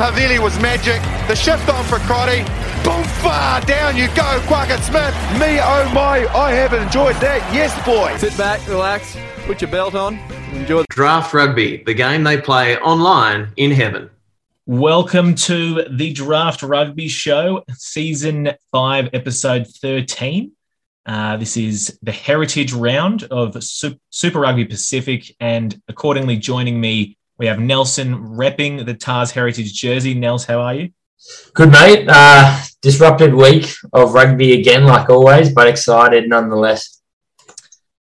pass Havili was magic. The shift on for Crotty. Boom, far down you go, Quackett Smith. Me, oh my, I have enjoyed that. Yes, boy. Sit back, relax, put your belt on, enjoy. Draft Rugby, the game they play online in heaven. Welcome to the Draft Rugby Show, Season 5, Episode 13. Uh, this is the heritage round of Super Rugby Pacific, and accordingly, joining me, we have Nelson repping the Tahs Heritage jersey. Nels, how are you? Good, mate. Uh, disrupted week of rugby again, like always, but excited nonetheless.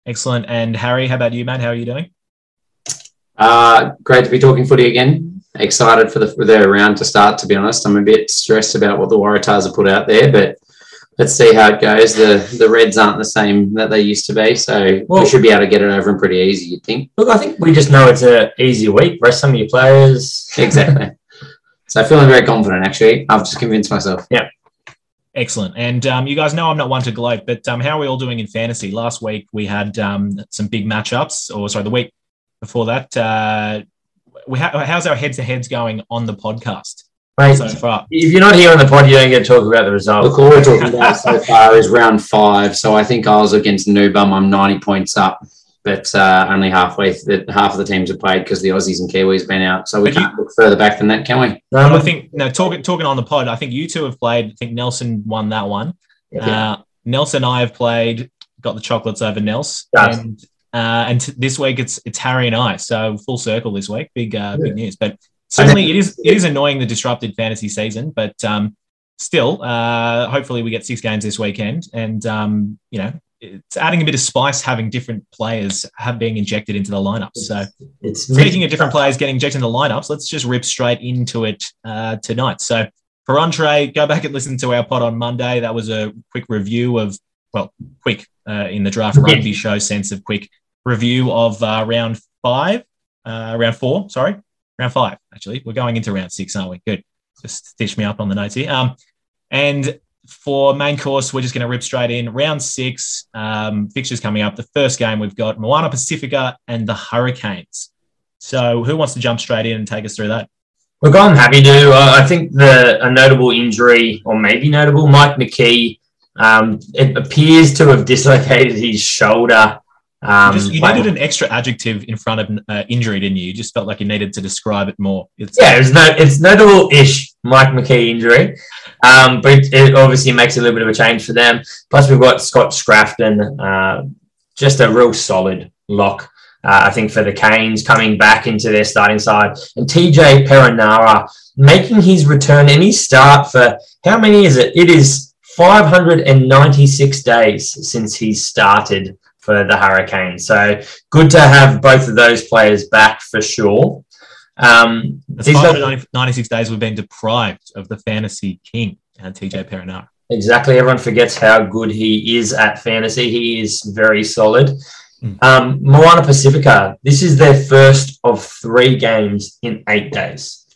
Excellent. And Harry, how about you, mate? How are you doing? Uh, great to be talking footy again. Excited for the for the round to start. To be honest, I'm a bit stressed about what the Waratahs have put out there, but let's see how it goes. The the Reds aren't the same that they used to be, so well, we should be able to get it over them pretty easy. You'd think. Look, I think we just know it's an easy week. Rest some of your players. Exactly. so feeling very confident. Actually, I've just convinced myself. Yeah. Excellent. And um, you guys know I'm not one to gloat, but um, how are we all doing in fantasy? Last week we had um, some big matchups, or sorry, the week before that. Uh, we ha- how's our heads to heads going on the podcast? Mate, so far. If you're not here on the pod, you don't get to talk about the result. Look, all we're talking about so far is round five. So I think I was against Newbum. I'm 90 points up, but uh, only halfway, half of the teams have played because the Aussies and Kiwis been out. So we but can't you, look further back than that, can we? No, I think, no, talking, talking on the pod, I think you two have played. I think Nelson won that one. Yeah. Uh, Nelson and I have played, got the chocolates over Nels. Yes. And uh, and t- this week it's it's Harry and I, so full circle this week. Big uh, yeah. big news. But certainly it is it is annoying the disrupted fantasy season, but um, still, uh, hopefully we get six games this weekend, and um, you know it's adding a bit of spice having different players have being injected into the lineups. So it's speaking of different players getting injected into the lineups, let's just rip straight into it uh, tonight. So for entree, go back and listen to our pod on Monday. That was a quick review of well, quick uh, in the draft rugby show sense of quick review of uh, round five, uh, round four, sorry, round five, actually. We're going into round six, aren't we? Good. Just stitch me up on the notes here. Um, and for main course, we're just going to rip straight in. Round six, um, fixtures coming up. The first game we've got Moana Pacifica and the Hurricanes. So, who wants to jump straight in and take us through that? Look, I'm happy to. Uh, I think the a notable injury, or maybe notable, Mike McKee. Um, it appears to have dislocated his shoulder um, you, just, you needed an extra adjective in front of uh, injury, didn't you? You just felt like you needed to describe it more. It's, yeah, it's, no, it's notable-ish Mike McKee injury, um, but it, obviously makes a little bit of a change for them. Plus, we've got Scott Scrafton, uh, just a real solid lock. Uh, I think for the Canes coming back into their starting side, and TJ Perenara making his return and his start for how many is it? It is 596 days since he started for the Hurricanes. So good to have both of those players back for sure. Um, these 596 days we've been deprived of the fantasy king, and uh, TJ Perenara. Exactly. Everyone forgets how good he is at fantasy. He is very solid. Mm. Um, Moana Pacifica, this is their first of three games in eight days.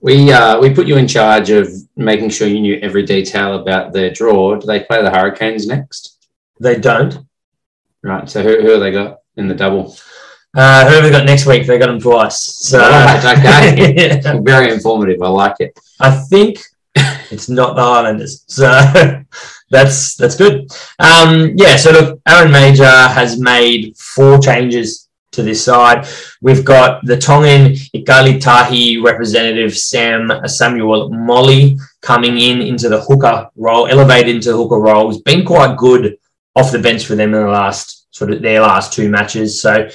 We uh, we put you in charge of making sure you knew every detail about their draw. Do they play the Hurricanes next? They don't. Right. So who, who have they got in the double? Uh, who have they got next week? They got them twice. So okay, very informative. I like it. I think it's not the Highlanders, so that's that's good. Um, yeah. So look, Aaron Mauger has made four changes to this side. We've got the Tongan Ikale Tahi representative Sam Samuel Moli coming in into the hooker role, elevated into the hooker role. He's been quite good off the bench for them in the last sort of their last two matches. So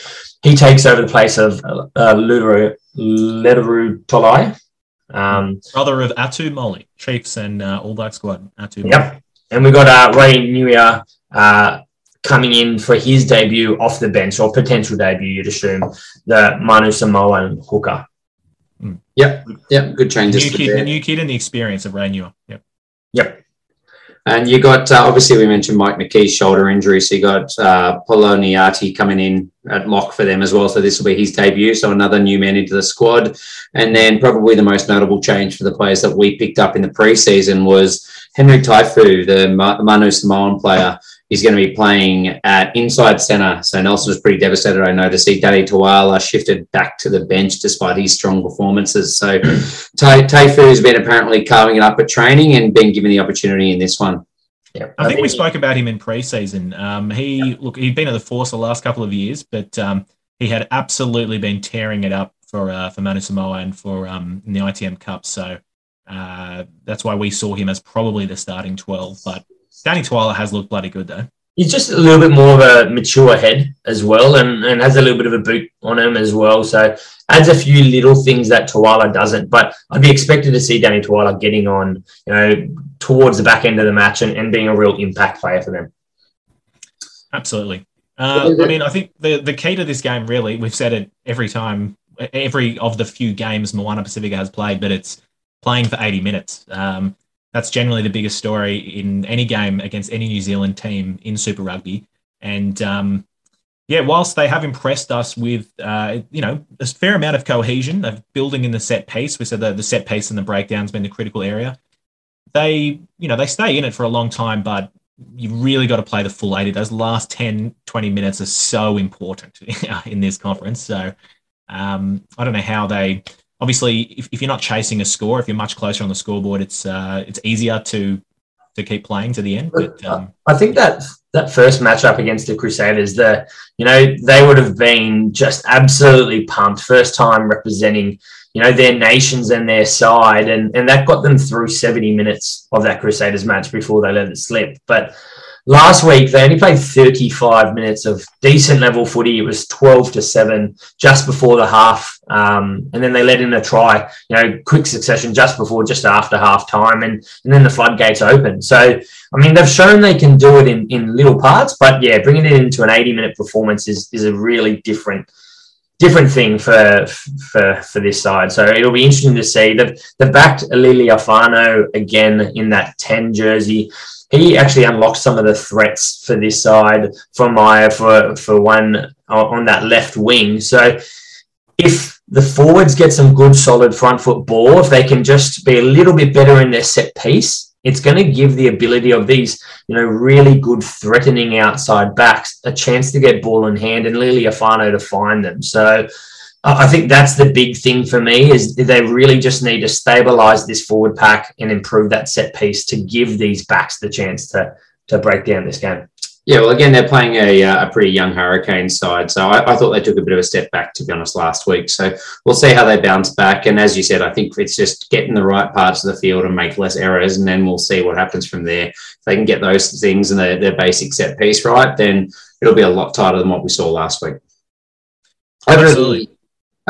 he takes over the place of uh, Luteru Tolai. Um, Brother of Atu Moli, Chiefs and uh, All Black squad. Atu Yep. And we've got uh, Ray Niuia uh, coming in for his debut off the bench, or potential debut, you'd assume, the Manu Samoan hooker. Mm. Yep. Yep. Good changes. The new, kid, the new kid and the experience of Ray Niuia. Yep. Yep. And you got uh, obviously we mentioned Mike McKee's shoulder injury, so you got uh, Poloniati coming in at lock for them as well. So this will be his debut, so another new man into the squad. And then probably the most notable change for the players that we picked up in the preseason was Henry Taefu, the Manu Samoan player. He's going to be playing at inside centre. So Nelson was pretty devastated, I know, to see Danny Toala shifted back to the bench despite his strong performances. So Taefu has been apparently carving it up at training and been given the opportunity in this one. Yeah, I, I think, we spoke about him in preseason. Um, he look, he'd been at the Force the last couple of years, but um, he had absolutely been tearing it up for uh, for Manu Samoa and for um, in the ITM Cup. So uh, that's why we saw him as probably the starting twelve. But Danny Toala has looked bloody good though. He's just a little bit more of a mature head as well, and, and has a little bit of a boot on him as well. So adds a few little things that Toala doesn't. But I'd be expected to see Danny Toala getting on, you know, towards the back end of the match and, and being a real impact player for them. Absolutely. Uh, I mean, I think the, the key to this game, really, we've said it every time, every of the few games Moana Pacifica has played, but it's playing for 80 minutes. Um, that's generally the biggest story in any game against any New Zealand team in Super Rugby. And um, yeah, whilst they have impressed us with, uh, you know, a fair amount of cohesion of building in the set piece, we said that the set piece and the breakdown's been the critical area they, you know, they stay in it for a long time, but you really got to play the full 80. Those last 10, 20 minutes are so important in this conference. So um, I don't know how they. Obviously, if, if, you're not chasing a score, if you're much closer on the scoreboard, it's uh, it's easier to to keep playing to the end. But um, I think that that first matchup against the Crusaders, the you know they would have been just absolutely pumped. First time representing you know, their nations and their side. And, and that got them through 70 minutes of that Crusaders match before they let it slip. But last week, they only played 35 minutes of decent level footy. It was 12 to 7 just before the half. Um, and then they let in a try, you know, quick succession just before, just after half time. And, and then the floodgates open. So, I mean, they've shown they can do it in, in little parts. But yeah, bringing it into an 80 minute performance is, is a really different different thing for for for this side. So it'll be interesting to see. They've they've backed Alili Afano again in that 10 jersey. He actually unlocked some of the threats for this side for Maya for for one uh, on that left wing. So if the forwards get some good solid front foot ball, if they can just be a little bit better in their set piece, it's going to give the ability of these, you know, really good threatening outside backs a chance to get ball in hand and Leali'ifano to find them. So I think that's the big thing for me is they really just need to stabilize this forward pack and improve that set piece to give these backs the chance to to break down this game. Yeah, well, again, they're playing a, uh, a pretty young Hurricane side. So I, I, thought they took a bit of a step back, to be honest, last week. So we'll see how they bounce back. And as you said, I think it's just getting the right parts of the field and make less errors. And then we'll see what happens from there. If they can get those things and their, their basic set piece right, then it'll be a lot tighter than what we saw last week. Absolutely.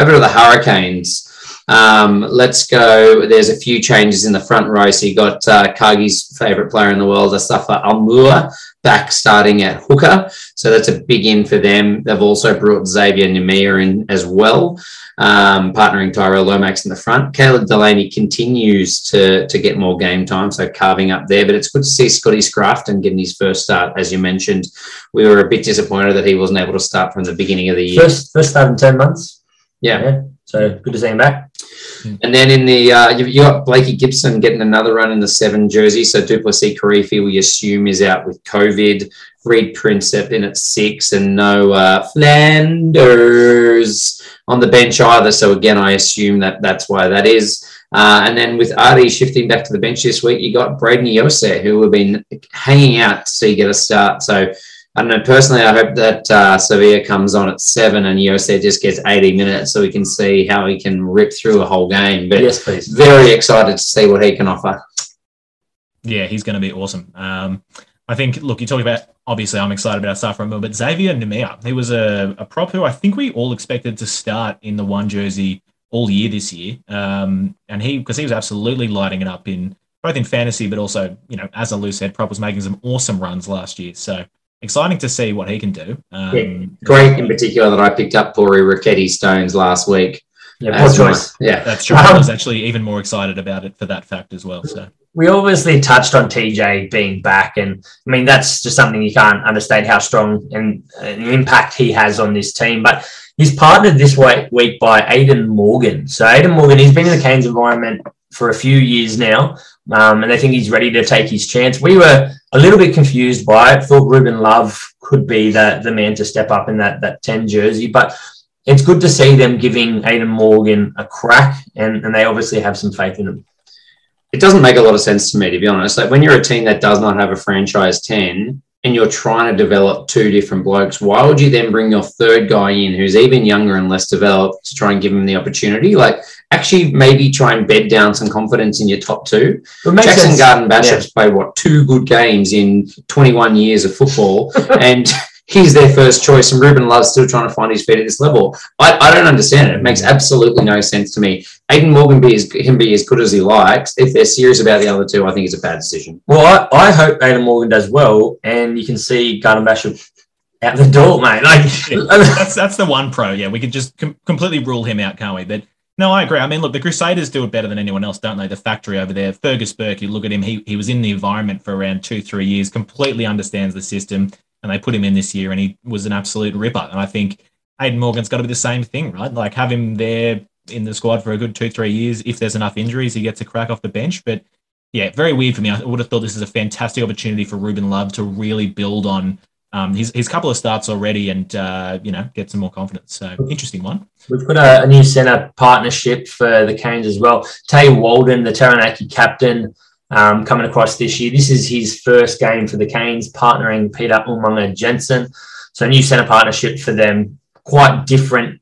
Over to the Hurricanes. Um, let's go. There's a few changes in the front row. So you got uh, Cargie's favourite player in the world, Asafa Aumua, back starting at hooker. So that's a big in for them. They've also brought Xavier Numia in as well, um, partnering Tyrell Lomax in the front. Caleb Delaney continues to, to get more game time, so carving up there. But it's good to see Scotty Scrafton getting his first start. As you mentioned, we were a bit disappointed that he wasn't able to start from the beginning of the year. First, first start in 10 months. Yeah. yeah. So good to see him back. And then in the uh, you've you got Blakey Gibson getting another run in the seven jersey. So Duplessis Kirifi we assume is out with COVID. Reed Prinsep in at six, and no uh, Flanders on the bench either. So again, I assume that that's why that is. Uh, and then with Ardie shifting back to the bench this week, you got Brayden Iose, who have been hanging out to see get a start. So I don't know. Personally, I hope that uh, Savea comes on at seven and Iose just gets 80 minutes so we can see how he can rip through a whole game. But yes, please. Very excited to see what he can offer. Yeah, he's going to be awesome. Um, I think, look, you talk about, obviously, I'm excited about Safra but Xavier Numia, he was a, a prop who I think we all expected to start in the one jersey all year this year. Um, and he, because he was absolutely lighting it up in both in fantasy, but also, you know, as a loose head prop, was making some awesome runs last year. So, exciting to see what he can do. Um, yeah, great in particular that I picked up Pouri Rakete-Stones last week. Yeah, poor choice. My, yeah, that's true. I was actually even more excited about it for that fact as well. So we obviously touched on TJ being back, and I mean that's just something you can't understate how strong and an impact he has on this team. But he's partnered this week by Aidan Morgan. So Aidan Morgan, he's been in the Canes environment for a few years now. Um, and they think he's ready to take his chance. We were a little bit confused by it. Thought Ruben Love could be the the man to step up in that that ten jersey, but it's good to see them giving Aidan Morgan a crack, and, and they obviously have some faith in him. It doesn't make a lot of sense to me, to be honest. Like when you're a team that does not have a franchise 10 and you're trying to develop two different blokes, why would you then bring your third guy in who's even younger and less developed to try and give him the opportunity? Like actually maybe try and bed down some confidence in your top two. Jackson sense. Garden Bachop's yeah. played what two good games in 21 years of football and he's their first choice, and Ruben Love's still trying to find his feet at this level. I, I don't understand it. It makes absolutely no sense to me. Aidan Morgan be as, can be as good as he likes. If they're serious about the other two, I think it's a bad decision. Well, I, I hope Aidan Morgan does well, and you can see Garden Bachop out the door, mate. Like that's that's the one pro. Yeah, we could just com- completely rule him out, can't we? But no, I agree. I mean, look, the Crusaders do it better than anyone else, don't they? The factory over there, Fergus Burke. You look at him; he he was in the environment for around two, three years. Completely understands the system and they put him in this year, and he was an absolute ripper. And I think Aidan Morgan's got to be the same thing, right? Like have him there in the squad for a good two, three years. If there's enough injuries, he gets a crack off the bench. But yeah, very weird for me. I would have thought this is a fantastic opportunity for Ruben Love to really build on um, his, his couple of starts already and, uh, you know, get some more confidence. So interesting one. We've got a, a new centre partnership for the Canes as well. Tay Walden, the Taranaki captain, um, coming across this year. This is his first game for the Canes, partnering Peter Umaga Jensen. So, new centre partnership for them, quite different,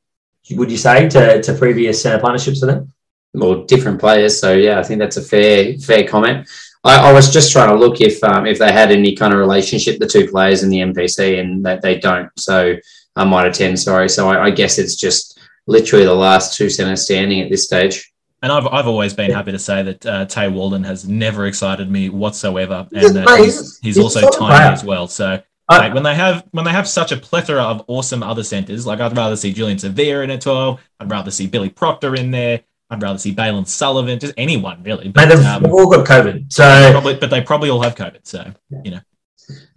would you say, to, to previous centre partnerships for them? Well, different players. So, yeah, I think that's a fair fair comment. I, I was just trying to look if um, if they had any kind of relationship, the two players in the NPC, and that they don't. So, I might attend, sorry. So, I, I guess it's just literally the last two centres standing at this stage and I've, I've always been happy to say that uh, Tay Walden has never excited me whatsoever, and uh, he's, he's, he's, also tiny as well. So like, when they have when they have such a plethora of awesome other centers, like I'd rather see Julian Savea in a twelve, I'd rather see Billy Proctor in there, I'd rather see Bailyn Sullivan, just anyone really. But they've um, all got COVID, so probably, but they probably all have COVID, so you know.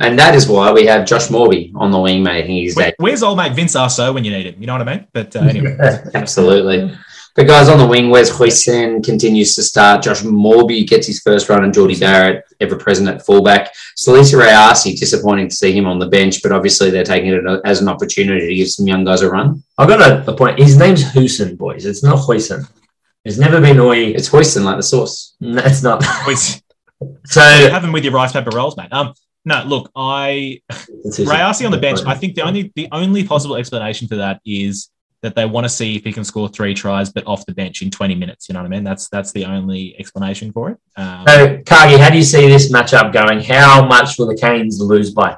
And that is why we have Josh Moorby on the wing making his Where, Where's old mate Vince Aso when you need him? You know what I mean? But uh, anyway, absolutely. The guys on the wing, where's Huijsen continues to start. Josh Moorby gets his first run, and Jordie Barrett, ever present at fullback. Salesi Rayasi, disappointing to see him on the bench, but obviously they're taking it as an opportunity to give some young guys a run. I've got a, a point. His name's Husen, boys. It's not Huijsen. It's never been Oi. It's Huijsen, like the sauce. No, it's not. so have them with your rice paper rolls, mate. Um, no, look, I Rayasi on the bench. I think the only the only possible explanation for that is that they want to see if he can score three tries, but off the bench in 20 minutes. You know what I mean? That's that's the only explanation for it. Um, so, Cargie, how do you see this matchup going? How much will the Canes lose by?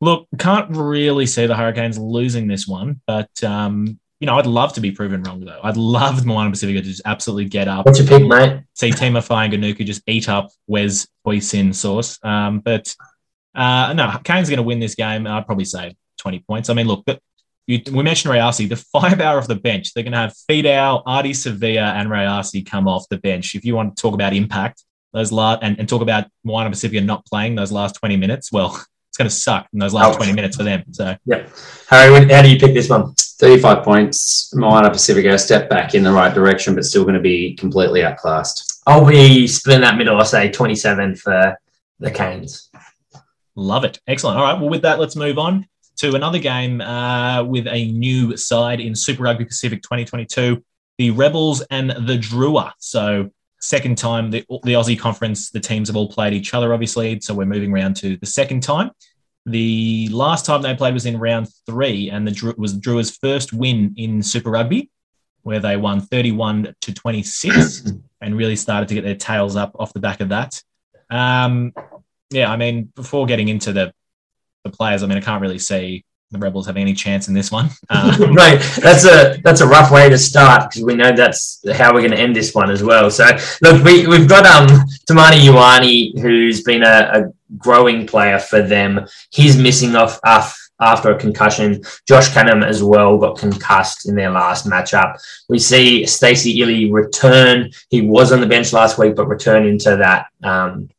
Look, can't really see the Hurricanes losing this one, but um, you know, I'd love to be proven wrong though. I'd love Moana Pacifica to just absolutely get up. What's your pick, mate? See Tima Fainga'anuku just eat up Wes Huijsen sauce. Um, but uh, no, Canes going to win this game. I'd probably say 20 points. I mean, look, but you, we mentioned Rayasi, the five hour off the bench. They're going to have Fidel, Ardie Savea, and Rayasi come off the bench. If you want to talk about impact, those last and, and talk about Moana Pacifica not playing those last 20 minutes, well, it's going to suck in those last Ouch. 20 minutes for them. So, yeah. Harry, how do you pick this one? 35 points. Moana Pacifica, a step back in the right direction, but still going to be completely outclassed. I'll be splitting that middle. I'll say 27 for the Canes. Love it. Excellent. All right. Well, with that, let's move on to another game uh, with a new side in Super Rugby Pacific 2022, the Rebels and the Drua. So, second time the, the Aussie conference, the teams have all played each other, obviously. So, we're moving around to the second time. The last time they played was in round three, and the was Drua's first win in Super Rugby, where they won 31 to 26 and really started to get their tails up off the back of that. Um, yeah, I mean, before getting into the the players, I mean, I can't really see the Rebels having any chance in this one. Um, right, that's a that's a rough way to start because we know that's how we're going to end this one as well. So look, we we've got um Tamati Ioane who's been a, a growing player for them. He's missing off off after a concussion. Josh Canham as well got concussed in their last matchup. We see Stacey Ili return. He was on the bench last week, but return into that um,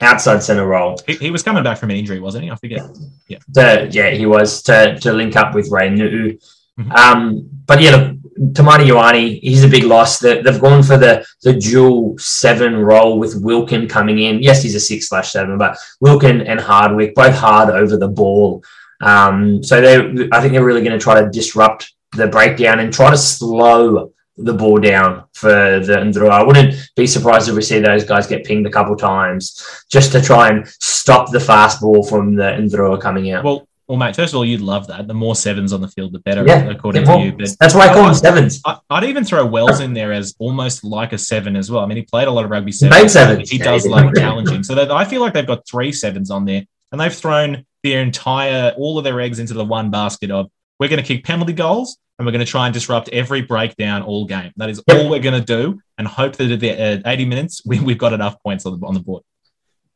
outside center role. He, he, was coming back from an injury, wasn't he? I forget. Yeah, to, yeah, he was to to link up with Ray Nuu. Mm-hmm. Um, but yeah, Tamati Ioane, he's a big loss. They, they've gone for the the dual seven role with Wilkin coming in. Yes, he's a six slash seven, but Wilkin and Hardwick both hard over the ball. Um, so they, I think they're really going to try to disrupt the breakdown and try to slow the ball down for the Ndrua. I wouldn't be surprised if we see those guys get pinged a couple times just to try and stop the fast ball from the Ndrua coming out. Well, well, mate, first of all, you'd love that. The more sevens on the field, the better, Yeah, according to you. But that's why I call them sevens. I, I'd even throw Wells in there as almost like a seven as well. I mean, he played a lot of rugby sevens. sevens. He Yeah, does he like challenging. So that, I feel like they've got three sevens on there, and they've thrown their entire all of their eggs into the one basket of we're going to kick penalty goals and we're going to try and disrupt every breakdown all game. That is all we're going to do, and hope that at the uh, 80 minutes we, we've got enough points on the, on the board.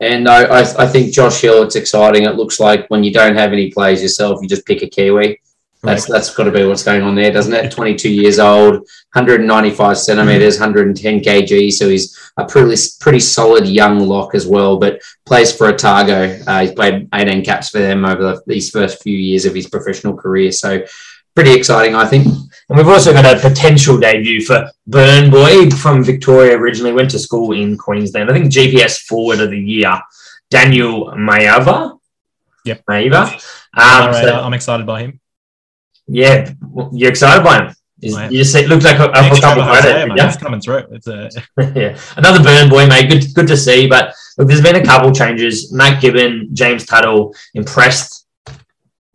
And I, I, I think Josh Hill, it's exciting. It looks like when you don't have any plays yourself, you just pick a Kiwi. That's that's got to be what's going on there, doesn't it? 22 years old, 195 centimeters, 110 kg. So he's a pretty pretty solid young lock as well. But plays for Otago. Uh, he's played 18 caps for them over the, these first few years of his professional career. So pretty exciting, I think. And we've also got a potential debut for Burn Boy from Victoria. Originally went to school in Queensland. I think GPS Forward of the Year, Daniel Mayava. Yep. Mayava. Um, All right, so, I'm excited by him. Yeah, you're excited by him. Is- You just see, it looks like a, a couple of Hosea, photos. Yeah. He's coming through. It's a yeah, another burn boy, mate. Good, good to see. But look, there's been a couple changes. Matt Gibbon, James Tuttle, impressed.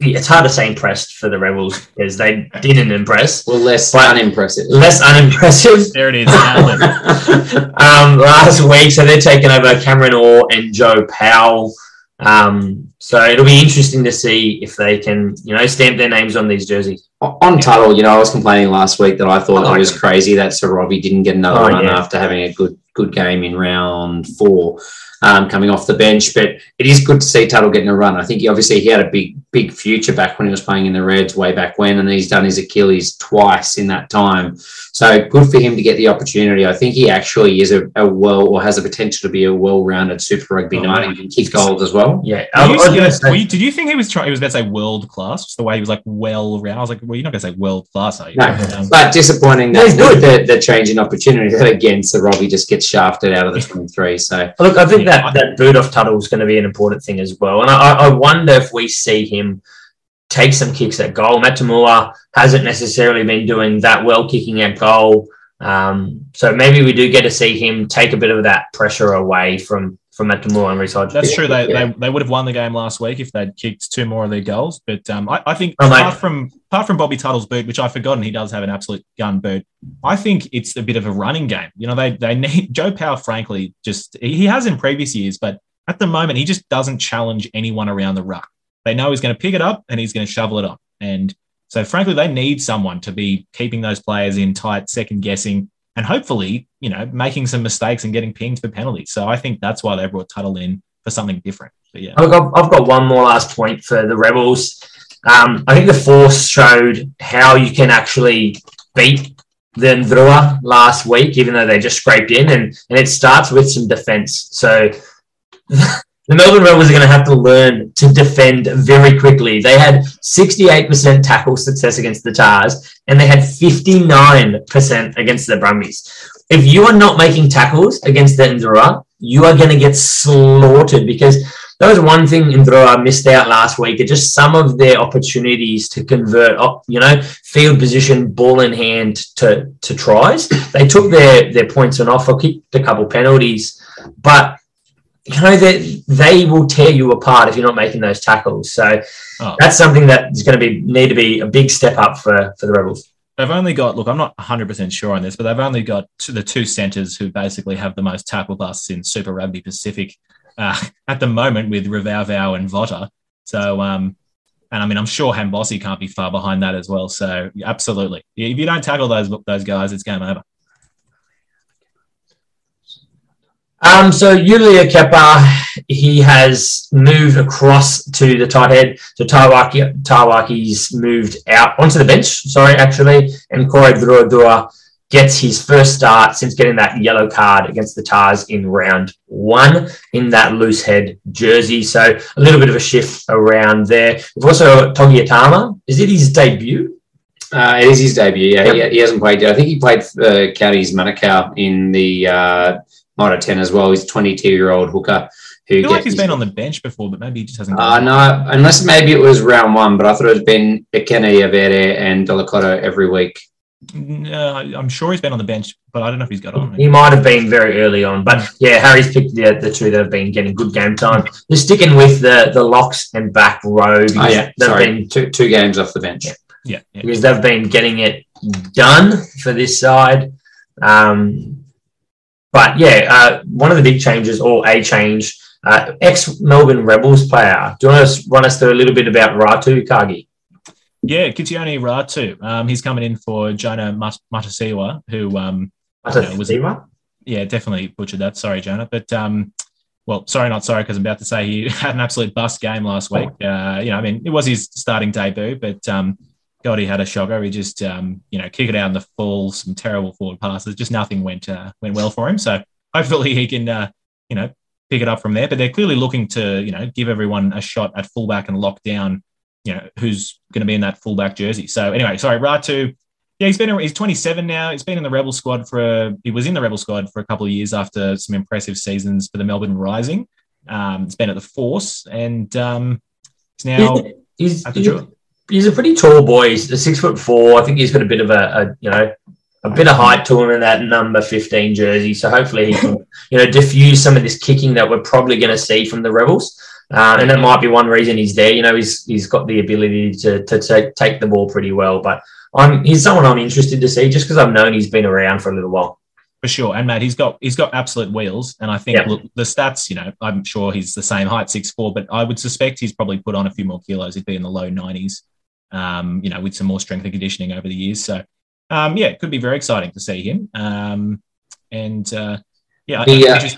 It's hard to say impressed for the Rebels because they didn't impress. Well, less But- unimpressive. Less unimpressive there it is. Um, last week. So they're taking over Cameron Orr and Joe Powell. Um, so it'll be interesting to see if they can, you know, stamp their names on these jerseys. On Tuttle, you know, I was complaining last week that I thought I it was crazy that Sir Robbie didn't get another Oh, run yeah. after having a good good game in round four, um, coming off the bench. But it is good to see Tuttle getting a run. I think he obviously he had a big big future back when he was playing in the Reds way back when, and he's done his Achilles twice in that time. So good for him to get the opportunity. I think he actually is a, a well or has a potential to be a well-rounded Super Rugby Oh, nine and can kick goals as well. Yeah. Were I- you I was gonna scared- say- you- did you think he was trying? He was about to say world class, just the way he was like well round. I was like, well, you're not going to say world class, are you? No. Um, But disappointing Yeah, that he's good. the, the change in opportunity that again, so Robbie just gets shafted out of the 23. So Look, I think Yeah. that, that boot off Tuttle is going to be an important thing as well. And I, I wonder if we see him take some kicks at goal. Matamua hasn't necessarily been doing that well kicking at goal. Um, so maybe we do get to see him take a bit of that pressure away from, from Matamua and Reece Hodge. That's true. They, Yeah. they they would have won the game last week if they'd kicked two more of their goals. But um, I, I think Oh, mate. apart from apart from Bobby Tuttle's boot, which I've forgotten, he does have an absolute gun boot. I think it's a bit of a running game. You know, they they need Joe Power. Frankly, just he has in previous years, but at the moment he just doesn't challenge anyone around the ruck. They know he's going to pick it up and he's going to shovel it up. And so, frankly, they need someone to be keeping those players in tight, second guessing, and hopefully, you know, making some mistakes and getting pinged for penalties. So I think that's why they brought Tuttle in for something different. But yeah, I've got, I've got one more last point for the Rebels. Um, I think the Force showed how you can actually beat the Ndrua last week, even though they just scraped in, and, and it starts with some defense. So the Melbourne Rebels are going to have to learn to defend very quickly. They had 68% tackle success against the Tahs, and they had 59% against the Brumbies. If you are not making tackles against the Ndrua, you are going to get slaughtered because that was one thing Ndrua missed out last week. Just some of their opportunities to convert, up, you know, field position, ball in hand to to tries. They took their their points and off or kicked a couple penalties, but you know that they will tear you apart if you're not making those tackles. So Oh. that's something that is going to be need to be a big step up for for the Rebels. they've only got look. I'm not 100 percent sure on this, but they've only got two, the two centers who basically have the most tackle busts in Super Rugby Pacific uh, at the moment with Rivau and Votter. So, um, and I mean, I'm sure Hambossi can't be far behind that as well. So, absolutely, if you don't tackle those those guys, it's game over. Um, so Yulia Kepa, he has moved across to the tight head. So Tawaki, Tawaki's moved out onto the bench, sorry, actually. And Corey Duradua gets his first start since getting that yellow card against the Tahs in round one in that loose head jersey. So a little bit of a shift around there. We've also Togi Atama. Is it his debut? Uh, it is his debut. Yeah, he, he hasn't played yet. I think he played for uh, Counties Manukau in the uh, Mitre 10 as well. He's a 22 year old hooker who I feel like gets- he's been on the bench before, but maybe he just hasn't. Uh, no, unless maybe it was round one, but I thought it had been Ekene Avere and Delacoto every week. No, I'm sure he's been on the bench, but I don't know if he's got on. He might have been very early on, but yeah, Harry's picked the, the two that have been getting good game time. They're sticking with the the locks and back row because Oh, yeah, they've sorry. been Two, two games off the bench. Yeah, yeah. because they've been getting it done for this side. Um, but yeah, uh, one of the big changes, or a change, uh, ex Melbourne Rebels player. Do you want to run us through a little bit about Ratu Cargie? Yeah, Kitione Ratu. Um, he's coming in for Jonah Mat- Matasiwa, who, um, Yeah, was it- yeah, definitely butchered that. Sorry, Jonah. But, um, well, sorry, not sorry, because I'm about to say he had an absolute bust game last week. Uh, you know, I mean, it was his starting debut, but, um, God, he had a shocker. He just, um, you know, kick it out in the full, some terrible forward passes. Just nothing went uh, went well for him. So hopefully he can, uh, you know, pick it up from there. But they're clearly looking to, you know, give everyone a shot at fullback and lock down, you know, who's going to be in that fullback jersey. So anyway, sorry, Ratu. Yeah, he's been he's 27 now. He's been in the Rebel squad for he was in the Rebel squad for a couple of years after some impressive seasons for the Melbourne Rising. Um, he's been at the Force and um, he's now He's, the he's. He's a pretty tall boy. He's a six foot four. I think he's got a bit of a, a you know a bit of height to him in that number 15 jersey. So hopefully he can you know diffuse some of this kicking that we're probably going to see from the Rebels. Uh, and that might be one reason he's there. You know, he's he's got the ability to to take, take the ball pretty well. But I'm he's someone I'm interested to see just because I've known he's been around for a little while. for sure. And Matt, he's got he's got absolute wheels, and I think Yeah. look, the stats. You know, I'm sure he's the same height, six four, but I would suspect he's probably put on a few more kilos. He'd be in the low nineties. Um, you know, with some more strength and conditioning over the years. So, um, yeah, it could be very exciting to see him. Um, and uh, yeah, I- I uh, just-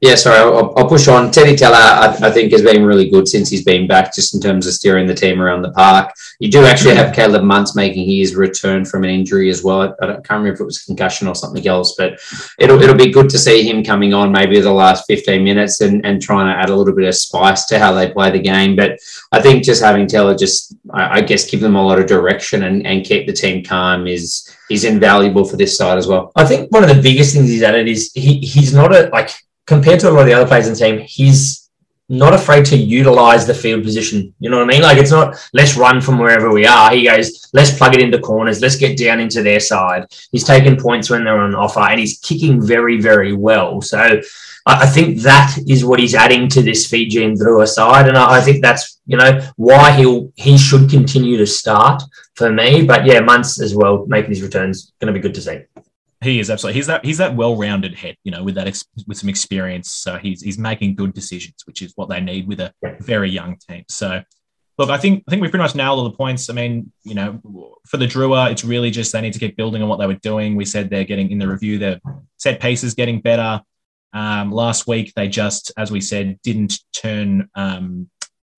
Yeah, sorry, I'll, I'll push on. Teti Tela, I, I think, has been really good since he's been back, just in terms of steering the team around the park. You do actually have Caleb Muntz making his return from an injury as well. I, I can't remember if it was concussion or something else, but it'll it'll be good to see him coming on maybe the last 15 minutes and, and trying to add a little bit of spice to how they play the game. But I think just having Tela just, I, I guess, give them a lot of direction and, and keep the team calm is is invaluable for this side as well. I think one of the biggest things he's added is he he's not a like compared to a lot of the other players in the team, he's not afraid to utilize the field position. You know what I mean? Like it's not let's run from wherever we are. He goes, let's plug it into corners, let's get down into their side. He's taking points when they're on offer and he's kicking very, very well. So I think that is what he's adding to this Fiji and Drua side. And I I think that's, you know, why he'll he should continue to start for me. But yeah, Muntz as well, making his returns, gonna be good to see. He is absolutely. He's that. He's that well-rounded head, you know, with that ex, with some experience. So he's he's making good decisions, which is what they need with a very young team. So, look, I think I think we pretty much nailed all the points. I mean, you know, for the Drua, it's really just they need to keep building on what they were doing. We said they're getting in the review. Their set pieces getting better. Um, last week they just, as we said, didn't turn um,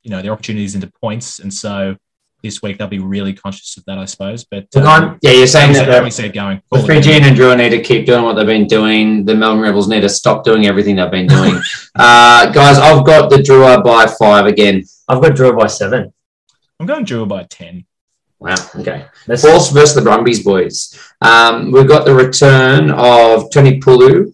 you know their opportunities into points, and so this week they'll be really conscious of that, I suppose. But um, Yeah, you're saying that we the, we see it going. the Fijian and Drua need to keep doing what they've been doing. The Melbourne Rebels need to stop doing everything they've been doing. uh, guys, I've got the Drua by five again. I've got Drua by seven. I'm going Drua by ten. Wow. Okay. Let's Force versus the Brumbies boys. Um, we've got the return of Toni Pulu,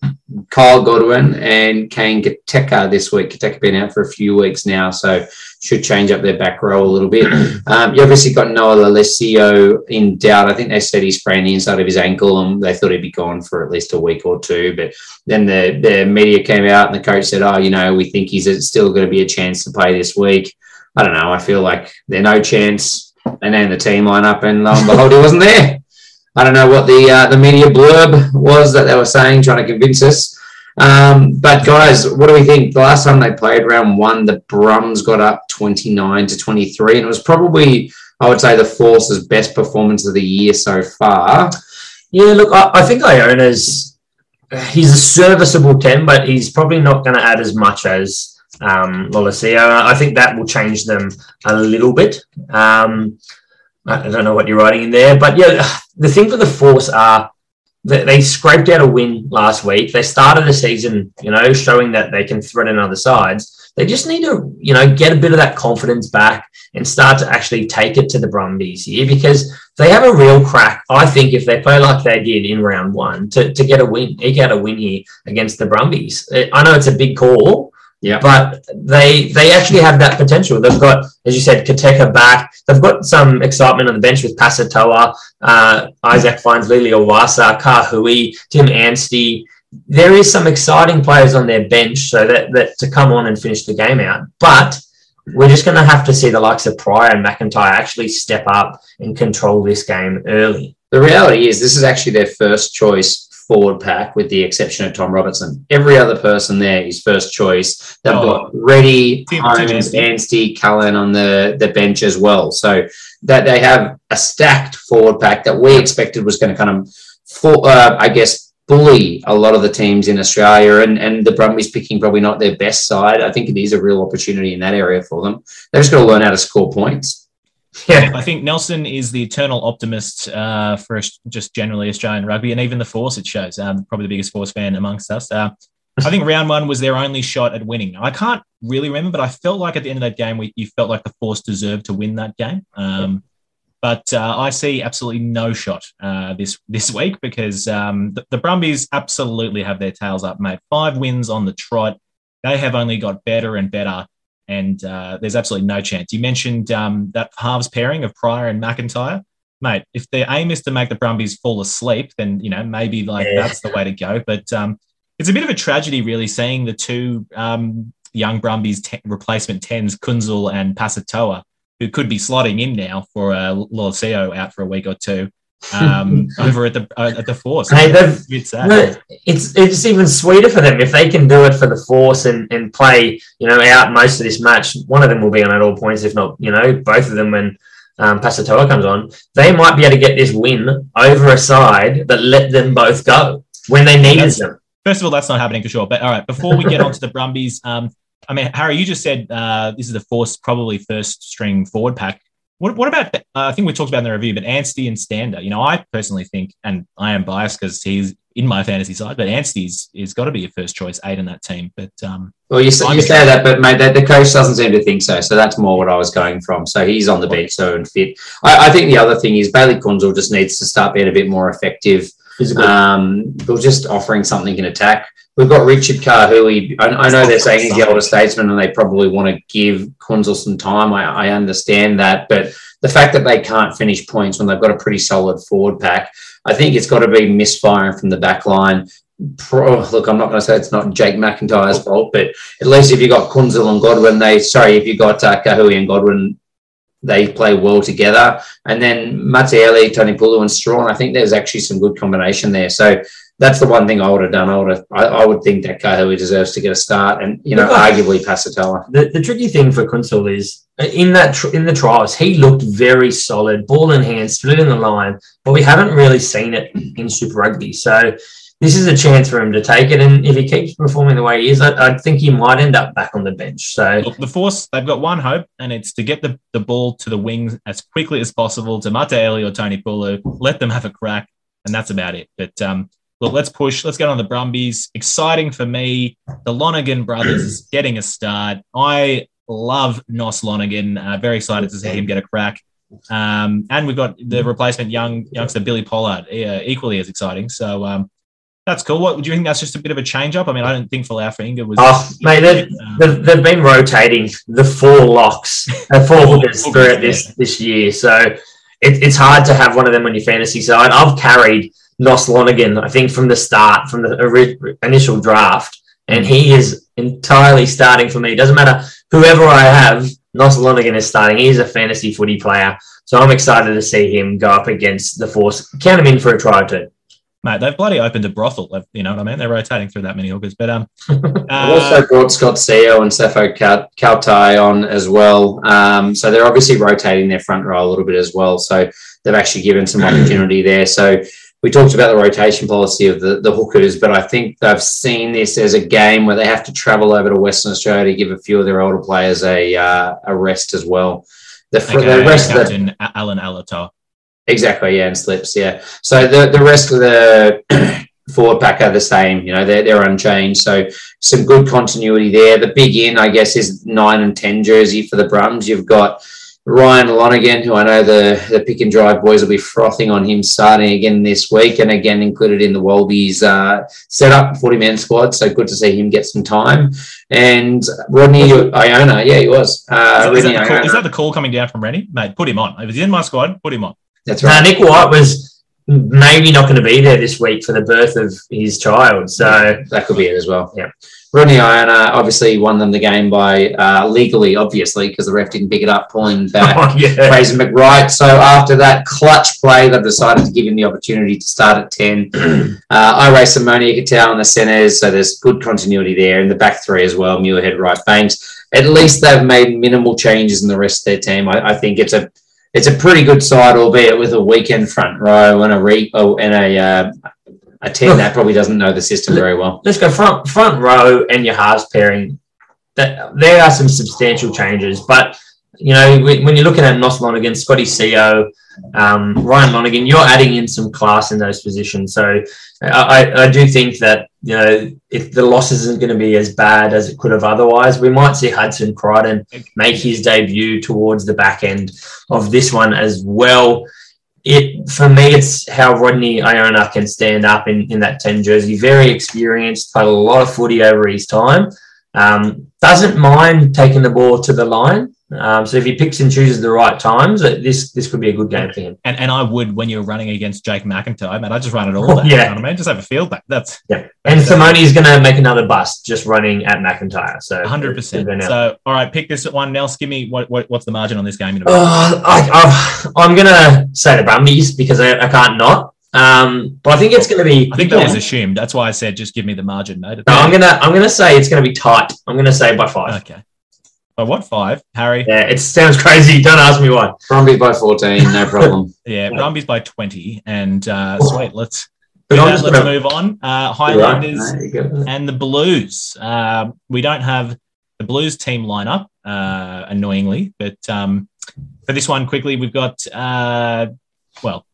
Kyle Godwin, and Kane Koteka this week. Koteka been out for a few weeks now, so should change up their back row a little bit. Um, you obviously got Noah Lolesio in doubt. I think they said he sprained the inside of his ankle, and they thought he'd be gone for at least a week or two. But then the the media came out, and the coach said, "Oh, you know, we think he's still going to be a chance to play this week." I don't know. I feel like they're no chance. They named the team lineup, and lo and behold, he wasn't there. I don't know what the uh, the media blurb was that they were saying, trying to convince us. Um, but guys, what do we think? The last time they played round one, the Brums got up twenty nine to twenty three, and it was probably, I would say, the Force's best performance of the year so far. Yeah, look, I, I think Iona's he's a serviceable ten, but he's probably not going to add as much as um, Lolesio. I think that will change them a little bit. Um, I don't know what you're writing in there, but yeah, the thing for the Force are that they scraped out a win last week. They started the season, you know, showing that they can threaten other sides. They just need to, you know, get a bit of that confidence back and start to actually take it to the Brumbies here because they have a real crack, I think, if they play like they did in round one to, to get a win, eke out a win here against the Brumbies. I know it's a big call, Yeah. but they they actually have that potential. They've got, as you said, Koteka back. They've got some excitement on the bench with Pasitoa, uh, Issak Fines-Leleiwasa, Kahui, Tim Anstee. There is some exciting players on their bench, so that, that to come on and finish the game out. But we're just going to have to see the likes of Prior and McIntyre actually step up and control this game early. The reality is, this is actually their first choice forward pack, with the exception of Tom Robertson. Every other person there is first choice. They've Oh. got Reddy, Holmes, Anstee. Anstee, Cullen on the, the bench as well. So that they have a stacked forward pack that we expected was going to kind of, for, uh, I guess, bully a lot of the teams in Australia. And, and the Brumbies picking probably not their best side. I think it is a real opportunity in that area for them. They've just got to learn how to score points. Yeah, I think Nelson is the eternal optimist uh, for just generally Australian rugby, and even the Force it shows. Um, probably the biggest Force fan amongst us. Uh, I think round one was their only shot at winning. I can't really remember, but I felt like at the end of that game, we, you felt like the Force deserved to win that game. Um, but uh, I see absolutely no shot uh, this this week because um, the, the Brumbies absolutely have their tails up, mate. Five wins on the trot. They have only got better and better and uh, there's absolutely no chance. You mentioned um, that halves pairing of Prior and McIntyre, mate. If their aim is to make the Brumbies fall asleep, then you know maybe like Yeah. that's the way to go. But um, it's a bit of a tragedy, really, seeing the two um, young Brumbies te- replacement tens, Kuenzle and Pasitoa, who could be slotting in now for uh, Lolesio out for a week or two um, over at the uh, at the Force. Hey, It's it's it's even sweeter for them if they can do it for the force and, and play you know out most of this match. One of them will be on at all points, if not you know both of them when um, Pasitoa comes on. They might be able to get this win over a side that let them both go when they needed them. First of all, that's not happening for sure. But all right, before we get on to the Brumbies, um, I mean, Harry, you just said uh, this is the force probably first string forward pack. What, what about? Uh, I think we talked about in the review, but Anstee and Stander. You know, I personally think, and I am biased because he's in my fantasy side, but Anstee's is got to be a first choice eight in that team. But um, Well, you, say- you say that, but mate, the, the coach doesn't seem to think so. So that's more what I was going from. So he's on the bench, so and fit. I, I think the other thing is Bayley Kuenzle just needs to start being a bit more effective. Um, we're just offering something in attack. We've got Richard Carr, who we, I, I know they're saying he's the older statesman and they probably want to give Kuenzle some time. I, I understand that. But the fact that they can't finish points when they've got a pretty solid forward pack, I think it's got to be misfiring from the back line. Pro, look, I'm not going to say it's not Jake McIntyre's fault, but at least if you got Kuenzle and Godwin, they sorry, if you got uh, Kahui and Godwin, they play well together. And then Mataele, Toni Pulu, and Strawn, I think there's actually some good combination there. So that's the one thing I would have done. I would have, I, I would think that Kahui deserves to get a start, and you know, arguably Pasatola. The, the tricky thing for Kuenzle is uh, in that tr- in the trials he looked very solid, ball in hand, split in the line, but we haven't really seen it in Super Rugby. So this is a chance for him to take it, and if he keeps performing the way he is, I, I think he might end up back on the bench. So look, the force they've got one hope, and it's to get the, the ball to the wings as quickly as possible to Mataele or Toni Pulu, let them have a crack, and that's about it. But um, look, let's push. Let's get on the Brumbies. Exciting for me. The Lonergan brothers getting a start. I love Nos Lonergan. Uh, very excited to see him get a crack. Um, and we've got the replacement young youngster Billy Pollard, uh, equally as exciting. So um, that's cool. What do you think? That's just a bit of a change up. I mean, I don't think Falafel was. Oh, mate, they've, Um, they've, they've been rotating the four locks, uh, four hookers throughout this this year. So it, it's hard to have one of them on your fantasy side. I've carried Nos Lonergan, I think, from the start, from the initial draft, and he is entirely starting for me. It Doesn't matter whoever I have, Nos Lonergan is starting. He's a fantasy footy player. So I'm excited to see him go up against the Force. Count him in for a try or two. Mate, they've bloody opened a brothel. They've- You know what I mean? They're rotating through that many hookers. But um, I've uh, also brought Scott Sio and Sefo Kautai on as well. Um, so they're obviously rotating their front row a little bit as well. So they've actually given some opportunity there. So we talked about the rotation policy of the, the hookers, but I think they've seen this as a game where they have to travel over to Western Australia to give a few of their older players a uh, a rest as well. The, fr- okay, the rest of the, Captain Allan Alaalatoa. Exactly, yeah, and slips, yeah. So the the rest of the forward pack are the same. You know, they're, they're unchanged. So some good continuity there. The big in, I guess, is nine and 10 jersey for the Brums. You've got Ryan Lonergan, who I know the, the pick and drive boys will be frothing on him starting again this week and again included in the Wallabies uh, setup 40 man squad. So good to see him get some time. And Rodney Iona, yeah, he was. Uh, is, that, is, that the call, is that the call coming down from Rennie? Mate, put him on. If he's in my squad, put him on. That's Now, right. Nick White was maybe not going to be there this week for the birth of his child. So that could be it as well. Yeah. Rodney Iona obviously won them the game by uh, legally, obviously, because the ref didn't pick it up, pulling back. Oh, yeah. Fraser McReight. So after that clutch play, they've decided to give him the opportunity to start at 10. uh, I race Ammonia Catal in the centres, so there's good continuity there. In the back three as well, Muirhead, Wright, Banks. At least they've made minimal changes in the rest of their team. I, I think it's a it's a pretty good side, albeit with a weekend front row and a re, oh, and a uh, a 10 that probably doesn't know the system very well. let's go front front row and your halves pairing. That there are some substantial changes, but you know when you're looking at Nos Lonergan, Scotty Sio, um, Ryan Lonergan, you're adding in some class in those positions. So I- I do think that you know if the loss isn't going to be as bad as it could have otherwise, we might see Hudson Creighton make his debut towards the back end of this one as well. It for me, it's how Rodney Iona can stand up in, in that 10 jersey. Very experienced, played a lot of footy over his time. Um, doesn't mind taking the ball to the line. Um, so if he picks and chooses the right times, uh, this this could be a good game for him. And and I would when you're running against Jake McIntyre, man. I just run it all. Yeah. You know what I mean? Just have a field back. That's Yeah. And Simone is going to make another bust just running at McIntyre. So hundred percent. So all right, pick this at one. Nels, give me what, what what's the margin on this game in about? Uh, I, I'm going to say the Brumbies because I, I can't not. Um, but I think it's going to be. I think that was assumed. That's why I said just give me the margin, mate. No, I'm gonna I'm gonna say it's gonna be tight. I'm gonna say by five. Okay. By what five? Harry? Yeah, it sounds crazy. Don't ask me why. Brumbies by 14, no problem. Yeah, Brumbies by twenty. And uh, sweet, let's But do I'm that. let's gonna- move on. Uh, Highlanders there you go. and the Blues. Um, we don't have the Blues team lineup, uh, annoyingly, but um, for this one, quickly, we've got uh, well,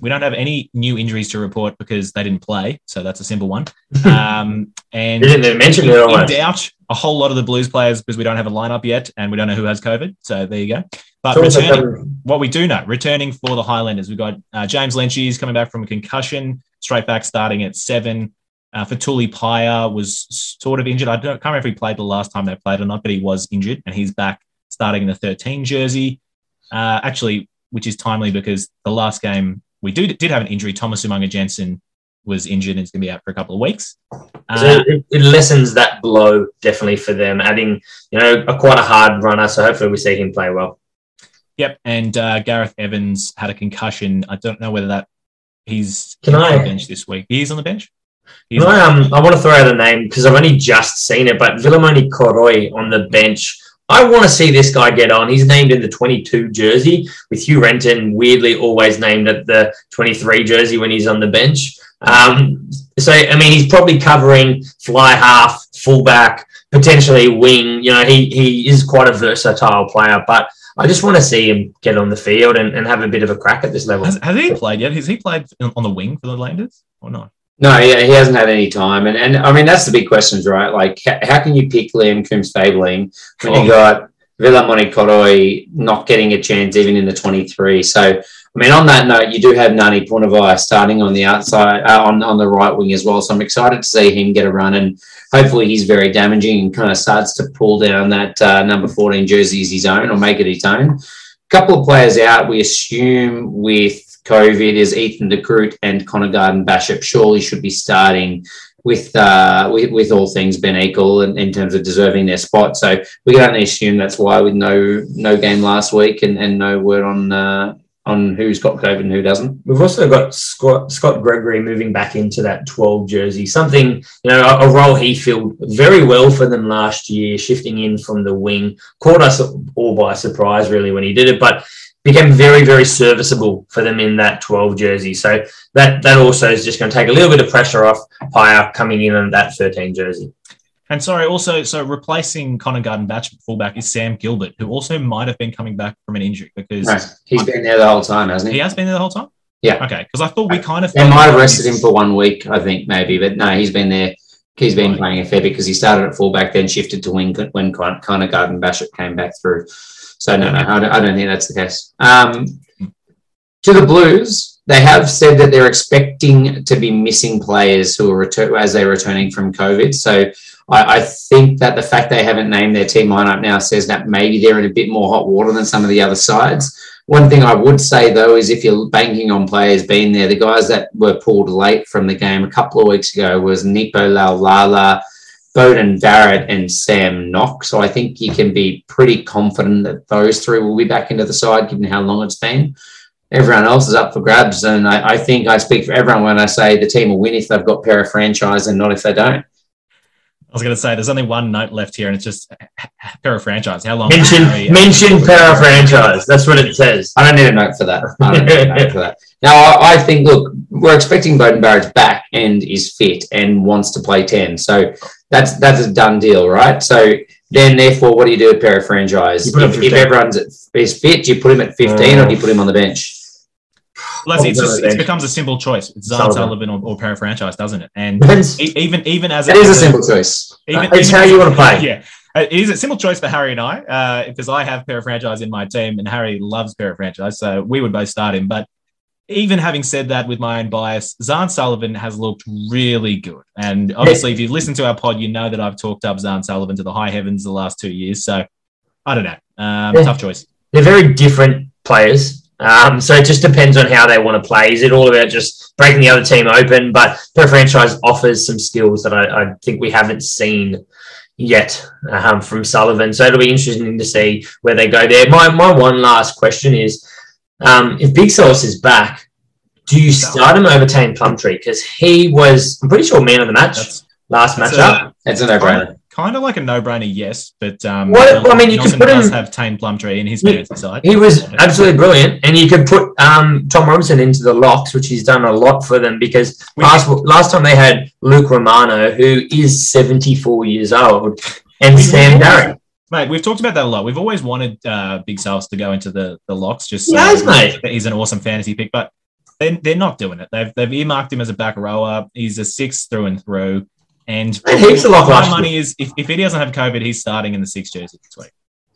we don't have any new injuries to report because they didn't play, so that's a simple one. Um, and You didn't even mention it in almost. doubt, a whole lot of the Blues players because we don't have a lineup yet, and we don't know who has COVID. So there you go. But also returning, what we do know, returning for the Highlanders, we've got uh, James Lynch. He's coming back from a concussion, straight back starting at seven. Uh, Fetuli Paea was sort of injured. I don't, can't remember if he played the last time they played or not, but he was injured, and he's back starting in the 13 jersey. Uh, actually, which is timely because the last game we do, did have an injury. Thomas Umaga-Jensen was injured and is going to be out for a couple of weeks. Uh, So it, it lessens that blow definitely for them, adding you know a quite a hard runner. So hopefully we see him play well. Yep, and uh, Gareth Evans had a concussion. I don't know whether that he's Can on I- the bench this week. He's on the bench. He's No, um, I want to throw out a name because I've only just seen it, but Vilimoni Koroi on the bench. I want to see this guy get on. He's named in the 22 jersey with Hugh Renton, weirdly always named at the 23 jersey when he's on the bench. Um, so, I mean, he's probably covering fly half, fullback, potentially wing. You know, he, he is quite a versatile player, but I just want to see him get on the field and, and have a bit of a crack at this level. has, has he played yet? Has he played on the wing for the Landers or not? No, yeah, he hasn't had any time, and and I mean that's the big questions, right? Like, how can you pick Liam Coombes-Fabling when Oh. you got Vili Koroi not getting a chance even in the twenty three? So, I mean, on that note, you do have Ngane Punivai starting on the outside, uh, on on the right wing as well. So I'm excited to see him get a run, and hopefully he's very damaging and kind of starts to pull down that uh, number fourteen jersey as his own or make it his own. A couple of players out, we assume with COVID is Ethan De and Connor Garden-Bachop surely should be starting with uh, with, with all things Ben Eagle in, in terms of deserving their spot. So we can only assume that's why with no no game last week and, and no word on uh, on who's got COVID and who doesn't. We've also got Scott, Scott Gregory moving back into that 12 jersey, something, you know, a, a role he filled very well for them last year, shifting in from the wing. Caught us all by surprise, really, when he did it, but became very, very serviceable for them in that 12 jersey. So that, that also is just going to take a little bit of pressure off Paea coming in on that 13 jersey. And sorry, also, so replacing Connor Garden-Bachop at fullback is Sam Gilbert, who also might have been coming back from an injury because Right. He's been there the whole time, hasn't he he? has been there the whole time. Yeah. Okay, because I thought we kind of They might have rested him for one week, I think, maybe, but no, he's been there. He's been Right. playing a fair bit because he started at fullback, then shifted to wing when Con- Connor Garden-Bachop came back through. So no, no, I don't, I don't think that's the case. Um, to the Blues, they have said that they're expecting to be missing players who are return as they're returning from COVID. So I, I think that the fact they haven't named their team lineup now says that maybe they're in a bit more hot water than some of the other sides. One thing I would say though is if you're banking on players being there, the guys that were pulled late from the game a couple of weeks ago was Nepo Laulala, Beauden Barrett, and Sam Nock. So I think you can be pretty confident that those three will be back into the side, given how long it's been. Everyone else is up for grabs, and I, I think I speak for everyone when I say the team will win if they've got pair of franchise and not if they don't. I was going to say there's only one note left here, and it's just para franchise. How long? Mention Harry- mention para franchise. That's what it says. I don't need a note for that. I don't need a note for that. Now, I, I think, look, we're expecting Beauden Barrett's back and is fit and wants to play 10. So that's that's a done deal, right? So then, therefore, what do you do with pair franchise? You put him If, if everyone's at, is fit, do you put him at 15 or do you put him on the bench? It's just, it becomes a simple choice. It's Zarn Sullivan. Sullivan or, or para franchise, doesn't it? And e- even even as It is a simple choice. even, It's even how you wanna play. Yeah, Uh, it is a simple choice for Harry and I uh, because I have para franchise in my team, and Harry loves para franchise, so we would both start him. But even having said that, with my own bias, Zarn Sullivan has looked really good, and obviously, if you've listened to our pod, you know that I've talked up Zarn Sullivan to the high heavens the last two years. So I don't know, um, Yeah. tough choice. They're very different players. Um, so it just depends on how they want to play. Is it all about just breaking the other team open? But per franchise offers some skills that I, I think we haven't seen yet um, from Sullivan. So it'll be interesting to see where they go there. My my one last question is, um, if Big Sauce is back, do you start him over Taine Plumtree because he was I'm pretty sure man of the match That's last that's matchup. It's a no-brainer. Kind of like a no-brainer, yes. But um, What- Nelson- I mean, you could Nelson put does him- have Taine Plumtree in his He- fantasy side. He was absolutely brilliant, and you could put um, Tom Robinson into the locks, which he's done a lot for them because We- last last time they had Luke Romano, who is seventy four years old, and We- Sam Darry. Mate, we've talked about that a lot. We've always wanted uh, Big Sales to go into the, the locks just so Yes, mate. he's an awesome fantasy pick, but they're, they're not doing it. They've, they've earmarked him as a back rower. He's a six through and through. And heaps of lock my last money is if, if he doesn't have COVID, he's starting in the six jersey this week.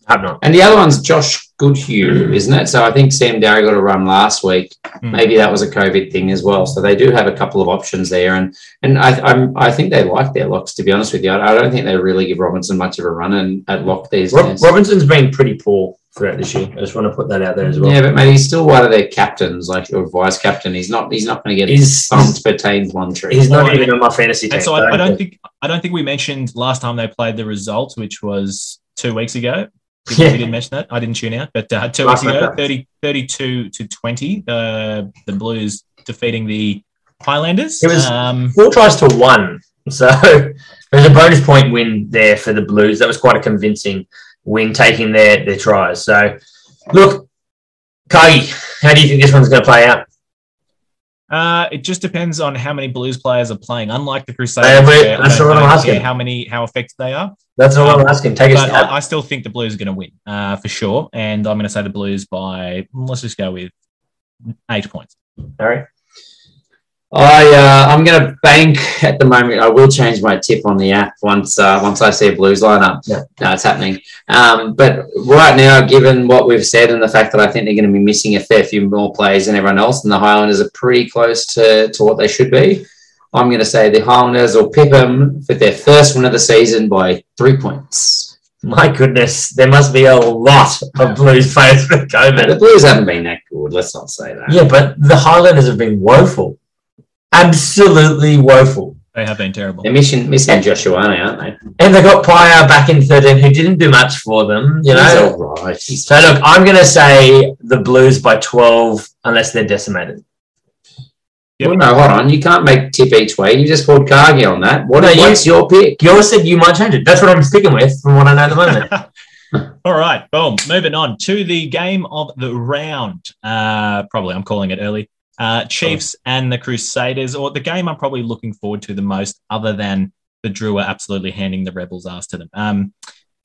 Have not. And the other one's Josh Goodhue, isn't it? So I think Sam Darry got a run last week. Hmm. Maybe that was a COVID thing as well. So they do have a couple of options there, and and I I'm, I think they like their locks. To be honest with you, I, I don't think they really give Robinson much of a run in, at lock these Rob, days. Robinson's been pretty poor throughout this year. I just want to put that out there as well. Yeah, but maybe he's still one of their captains, like or vice captain. He's not. He's not going to get He's- thumped per Taine Plumtree. He's not Well, even on my fantasy team. And so I, I don't think I don't think we mentioned last time they played the result, which was two weeks ago. Yeah. We didn't mention that. I didn't tune out, but uh, two Last weeks ago, matchup. 30, 32 to 20, uh, the Blues defeating the Highlanders. It was- um, four tries to one. So there's a bonus point win there for the Blues. That was quite a convincing win, taking their their tries. So look, Cargie, how do you think this one's going to play out? Uh, it just depends on how many Blues players are playing. Unlike the Crusaders, I that's what I'm asking. How many, how effective they are. That's all I'm asking. Take a But. I, I still think the Blues are going to win uh, for sure, and I'm going to say the Blues by let's just go with eight points. Harry? I uh, I'm going to bank at the moment. I will change my tip on the app once uh, once I see a Blues lineup. Yeah. No, it's happening. Um, but right now, given what we've said and the fact that I think they're going to be missing a fair few more players than everyone else, and the Highlanders are pretty close to, to what they should be, I'm going to say the Highlanders will pip them for their first win of the season by three points. My goodness, there must be a lot of Blues fans The COVID. The blues haven't been that good. Let's not say that. Yeah, but the Highlanders have been woeful. Absolutely woeful. They have been terrible. They're missing, missing Joshua, aren't they? And they got Pyer back in 13, who didn't do much for them, you He's know. all right. He's So look, I'm going to say the Blues by 12, unless they're decimated. Yep. Well, no, hold on. You can't make tip each way. You just called Cargie on that. What, No, you- what's your pick? You said you might change it. That's what I'm sticking with, from what I know at the moment. All right, boom. Moving on to the game of the round. Uh, probably I'm calling it early. Uh, Chiefs and the Crusaders, or the game I'm probably looking forward to the most, other than the Drew are absolutely handing the Rebels ass to them. Um,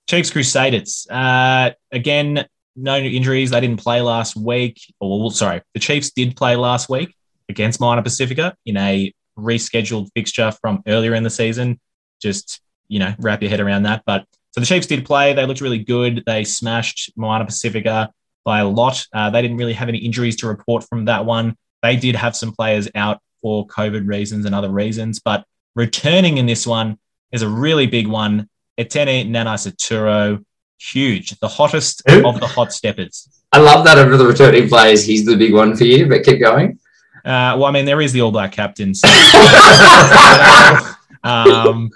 Chiefs Crusaders. Uh, again, no injuries. They didn't play last week. Or well, sorry, the Chiefs did play last week against Moana Pasifika in a rescheduled fixture from earlier in the season. Just you know, wrap your head around that. But so the Chiefs did play. They looked really good. They smashed Moana Pasifika by a lot. Uh, they didn't really have any injuries to report from that one. They did have some players out for COVID reasons and other reasons, but returning in this one is a really big one. Etene Nanai huge, the hottest Who? of the hot steppers. I love that over the returning players. He's the big one for you, but keep going. Uh, well, I mean, there is the All Black captain. So, um,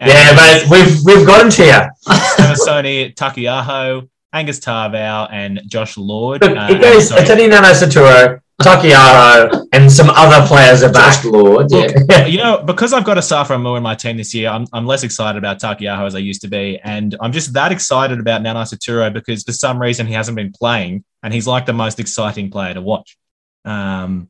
Yeah, but we've we've got him here. Samisoni Taukei'aho, Angus Ta'avao, and Josh Lord. Look, Uh, it goes sorry. Atani Nana Saturo, Taukei'aho, and some other players are back. Josh Lord, yeah. Look, you know, because I've got a Safra Mu in my team this year, I'm, I'm less excited about Taukei'aho as I used to be. And I'm just that excited about Nanai-Seturo because for some reason he hasn't been playing and he's like the most exciting player to watch. Um,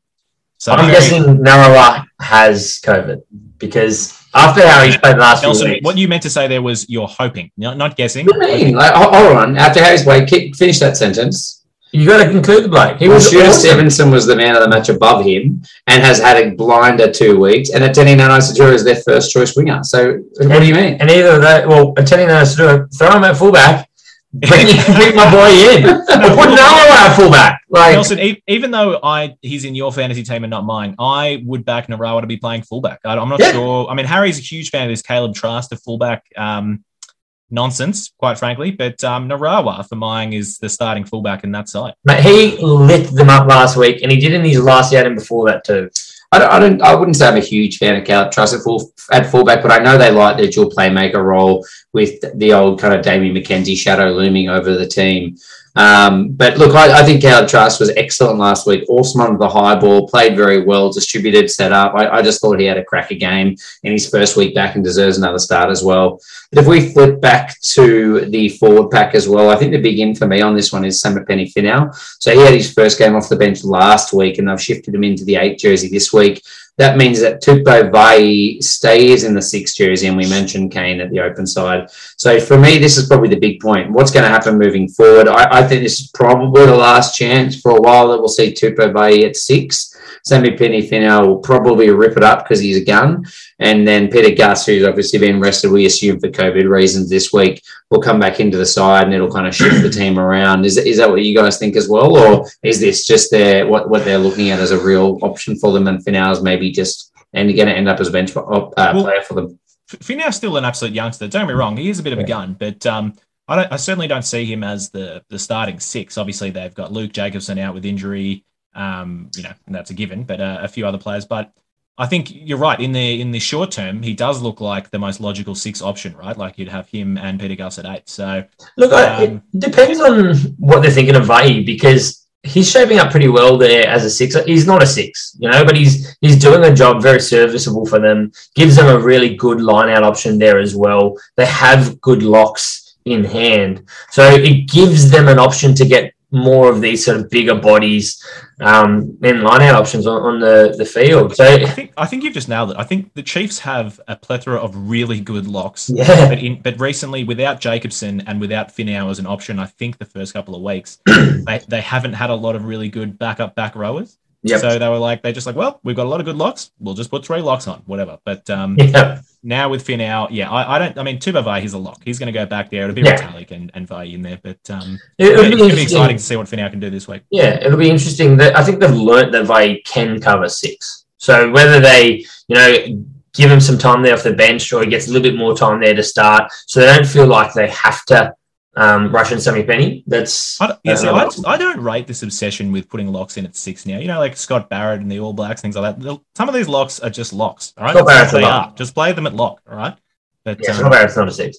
so I'm very- guessing Narawa has COVID because after how he's played the last few weeks. what you meant to say there was you're hoping, not, not guessing. What do you mean? Like, ho- hold on. After Harry's way, keep, finish that sentence. You got to conclude the bloke. He Well, was Shooter awesome. Stevenson was the man of the match above him and has had a blinder two weeks. And Etene Nanai-Seturo is their first choice winger. So, what do you mean? And either of that, well, Etene Nanai-Seturo, throw him at fullback, bring, bring my boy in. Put Narawa at fullback. Like, Nelson, e- even though I he's in your fantasy team and not mine, I would back Narawa to be playing fullback. I, I'm not Yeah. sure. I mean, Harry's a huge fan of this Kaleb Trask to fullback um, nonsense, quite frankly. But um, Narawa for mine is the starting fullback in that side. mate, he lit them up last week, and he did in his last outing before that too. I don't, I don't. I wouldn't say I'm a huge fan of Kaleb Trask at full at fullback, but I know they like their dual playmaker role with the old kind of Damian McKenzie shadow looming over the team. Um, but look, I, I think Kaleb Trask was excellent last week. Awesome under the high ball, played very well, distributed, set up. I, I just thought he had a cracker game in his first week back and deserves another start as well. But if we flip back to the forward pack as well, I think the big in for me on this one is Samipeni Finau. So he had his first game off the bench last week, and they've shifted him into the eight jersey this week. That means that Tupou Vaa'i stays in the six jersey, and we mentioned Kane at the open side. So for me, this is probably the big point. What's going to happen moving forward? I, I think this is probably the last chance for a while that we'll see Tupou Vaa'i at six. Sammy Penny Finau will probably rip it up because he's a gun. And then Peter Gus, who's obviously been rested, we assume for COVID reasons this week, will come back into the side and it'll kind of shift the team around. Is, is that what you guys think as well? Or is this just their what, what they're looking at as a real option for them and Finau's maybe just and going to end up as a bench uh, Well- player for them? Finau's still an absolute youngster. Don't be wrong; he is a bit of a gun, but um, I, don't, I certainly don't see him as the the starting six. Obviously, they've got Luke Jacobson out with injury, um, you know, that's a given. But uh, a few other players. But I think you're right. In the in the short term, he does look like the most logical six option, right? Like you'd have him and Peter Gus at eight. So Look, Um, it depends on what they're thinking of Vaa'i because he's shaping up pretty well there as a six. He's not a six, you know, but he's he's doing a job very serviceable for them. Gives them a really good line out option there as well. They have good locks in hand, so it gives them an option to get more of these sort of bigger bodies um, and line out options on, on the, the field. So I think I think you've just nailed it. I think the Chiefs have a plethora of really good locks. yeah, But in, but recently, without Jacobson and without Finau as an option, I think the first couple of weeks they, they haven't had a lot of really good backup back rowers. Yep. So they were like, they're just like, well, we've got a lot of good locks. We'll just put three locks on, whatever. But um, yeah, now with Finau, yeah, I, I don't. I mean, Tupou Vaa'i, he's a lock. He's going to go back there. It'll be Yeah. Retallick and and Vaa'i in there. But um, It- it'll be it's going to be exciting to see what Finau can do this week. Yeah, it'll be interesting. That I think they've learnt that they can cover six. So whether they, you know, give him some time there off the bench, or he gets a little bit more time there to start, so they don't feel like they have to um, rush in Sammy Penny. That's I don't, yeah, see, another I, option. I don't rate this obsession with putting locks in at six now. You know, like Scott Barrett and the All Blacks, things like that. Some of these locks are just locks. All right, Scott Barrett's they lock. are. Just play them at lock. All right. But yeah, um, Scott Barrett's not a six.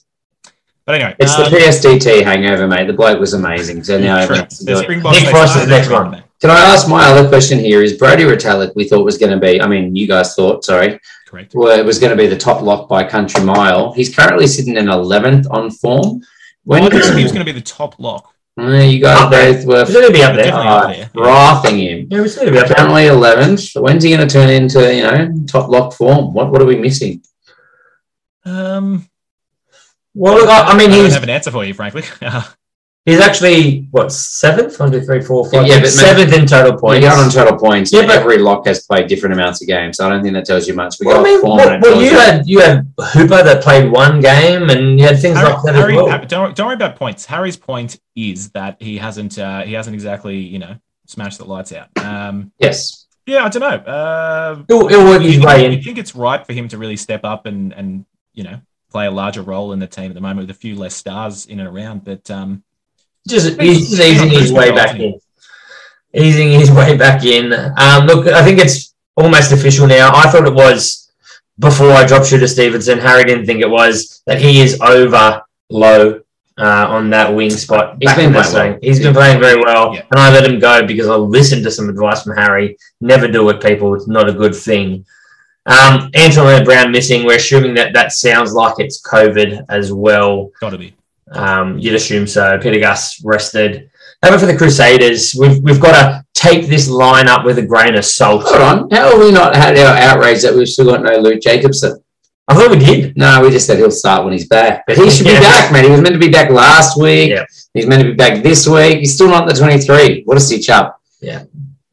but anyway, It's um, the PSDT hangover, mate. The bloke was amazing. So now true. everyone has to The do it. Springboks Nick Frost is next one. Can I ask my other question here? Is Brodie Retallick, we thought was going to be, I mean, you guys thought, sorry, Correct. well, it was going to be the top lock by country mile. He's currently sitting in 11th on form. When I thought he was going to be the top lock. Uh, you guys Up both were He's going to be up there. Definitely uh, up there. frothing him. Yeah, he's going to be up there. Currently 11th. When's he going to turn into, you know, top lock form? What What are we missing? Um, Well, look, I, I mean, I don't he's have an answer for you, frankly. He's actually what seventh? One, two, three, four, five. Yeah, but seventh in total We points. got on total points, Yeah, but but- every lock has played different amounts of games. So I don't think that tells you much. We Well, I got mean, form well, well, you had you had Hooper that played one game, and you had things Harry, like that Harry- as well. Harry- don't, don't worry about points. Harry's point is that he hasn't uh, he hasn't exactly you know smashed the lights out. Um, Yes. yeah, I don't know. Uh, He'll, he'll work his you, way you think it's right for him to really step up and and you know play a larger role in the team at the moment with a few less stars in and around, but um, Just He's- he's easing his way back in. Easing his way back in. Um, look, I think it's almost official now. I thought it was before I dropped Shooter Stevenson. Harry didn't think it was that he is over low uh, on that wing spot. He's been playing well. He's been playing very well, Yeah. and I let him go because I listened to some advice from Harry. Never do it, people. It's not a good thing. Um, Antonio Brown missing. We're assuming that that sounds like it's COVID as well. got to be. Um, you'd assume so. Peter Gus rested. Over for the Crusaders, we've we've got to take this line up with a grain of salt. Hold on. How have we not had our outrage that we've still got no Luke Jacobson? I thought we did. No, we just said he'll start when he's back. But he should be Yeah. back, man. He was meant to be back last week. Yeah. He's meant to be back this week. He's still not in the 23. What a stitch up. Yeah.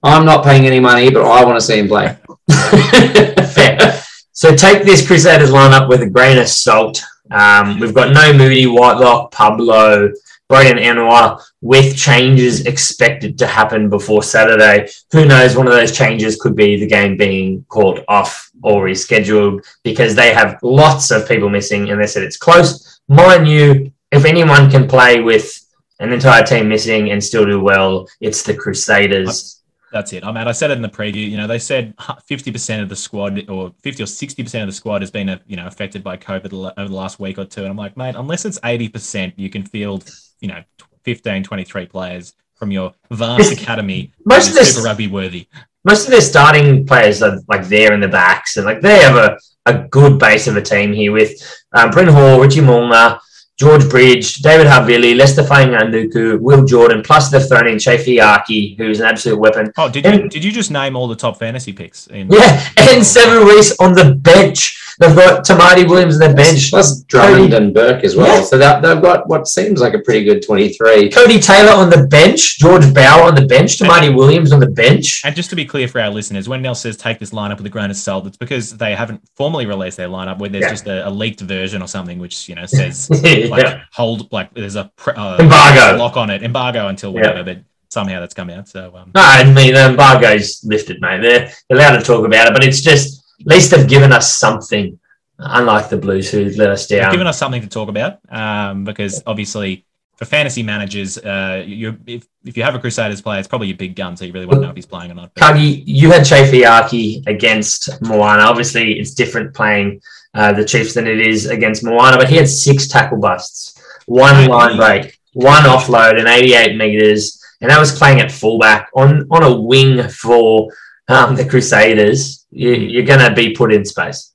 I'm not paying any money, but I want to see him play. Fair. So take this Crusaders lineup with a grain of salt. Um, we've got no Moody, Whitelock, Pablo, Braydon Ennor with changes expected to happen before Saturday. Who knows? One of those changes could be the game being called off or rescheduled because they have lots of people missing and they said it's close. Mind you, if anyone can play with an entire team missing and still do well, it's the Crusaders. That's it. I mean, I said it in the preview. You know, they said fifty percent of the squad, or fifty or sixty percent of the squad, has been, you know, affected by COVID over the last week or two. And I'm like, mate, unless it's eighty percent, you can field, you know, 15, 23 players from your vast academy. Most of this- Super Rugby worthy. most of their starting players are like there in the backs, and like they have a, a good base of a team here with um, Bryn Hall, Richie Mo'unga, George Bridge, David Havili, Leicester Fainga'anuku, Will Jordan, plus they've thrown in Chay Fihaki, who's an absolute weapon. Oh, did you did you just name all the top fantasy picks? In, Yeah, and Sevu Reece on the bench. They've got Tamati Williams on the bench. Plus Drummond Cody- and Burke as well. Yeah. So that, they've got what seems like a pretty good 23. Codie Taylor on the bench, George Bower on the bench, Tamati Williams on the bench. And just to be clear for our listeners, when Nell says take this lineup with a grain of salt, it's because they haven't formally released their lineup where there's Yeah. just a, a leaked version or something which you know says yeah. like hold like there's a pre- uh, Embargo. lock on it, embargo until Yeah. whatever. But somehow that's come out. So um, No, I mean the embargo's lifted, mate. They're they're allowed to talk about it, but it's just at least they've given us something. Unlike the Blues, who let us they've down. given us something to talk about um, because obviously for fantasy managers, uh, you if, if you have a Crusaders player, it's probably your big gun, so you really want to know if he's playing or not. But Cargie, you had Chay Fihaki against Moana. Obviously, it's different playing uh, the Chiefs than it is against Moana, but he had six tackle busts, one Right. line break, one offload, and 88 meters, and that was playing at fullback on on a wing for um, the Crusaders. You, you're going to be put in space.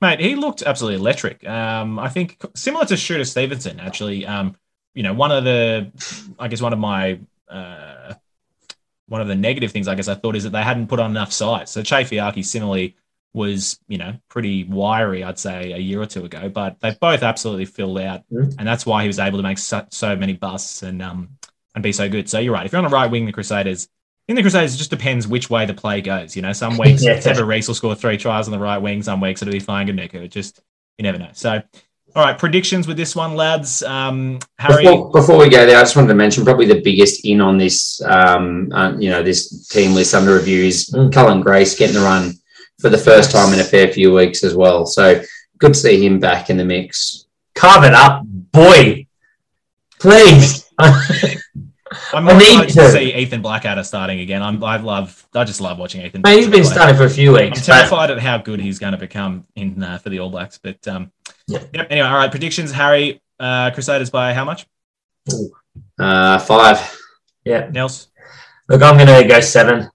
Mate, he looked absolutely electric. Um, I think similar to Shooter Stevenson, actually. Um, you know, one of the, I guess one of my, uh, one of the negative things, I guess I thought is that they hadn't put on enough size. So Chay Fihaki similarly was, you know, pretty wiry, I'd say, a year or two ago. But they both absolutely filled out, Mhm. and that's why he was able to make so, so many busts and um and be so good. So you're right. If you're on the right wing, the Crusaders. In the Crusaders, it just depends which way the play goes. You know, some weeks Yeah. Trevor Reese will score three tries on the right wing. Some weeks it'll be flying Ganuka. It just you never know. So, all right, predictions with this one, lads. Um, Harry, Before, before we go there, I just wanted to mention probably the biggest in on this, um, uh, you know, this team list under review is Mm. Cullen Grace getting the run for the first time in a fair few weeks as well. So good to see him back in the mix. Carve it up, boy. Please. I'm I more need excited to to. see Ethan Blackadder starting again. I'm, I love, I just love watching Ethan. Mate, he's been starting for a few I'm weeks. but- terrified at how good he's going to become in uh, for the All Blacks. But um, Yeah. yep. Anyway, all right. Predictions, Harry. Uh, Crusaders by how much? Uh, five. yeah. Nels. Look, I'm going to go seven.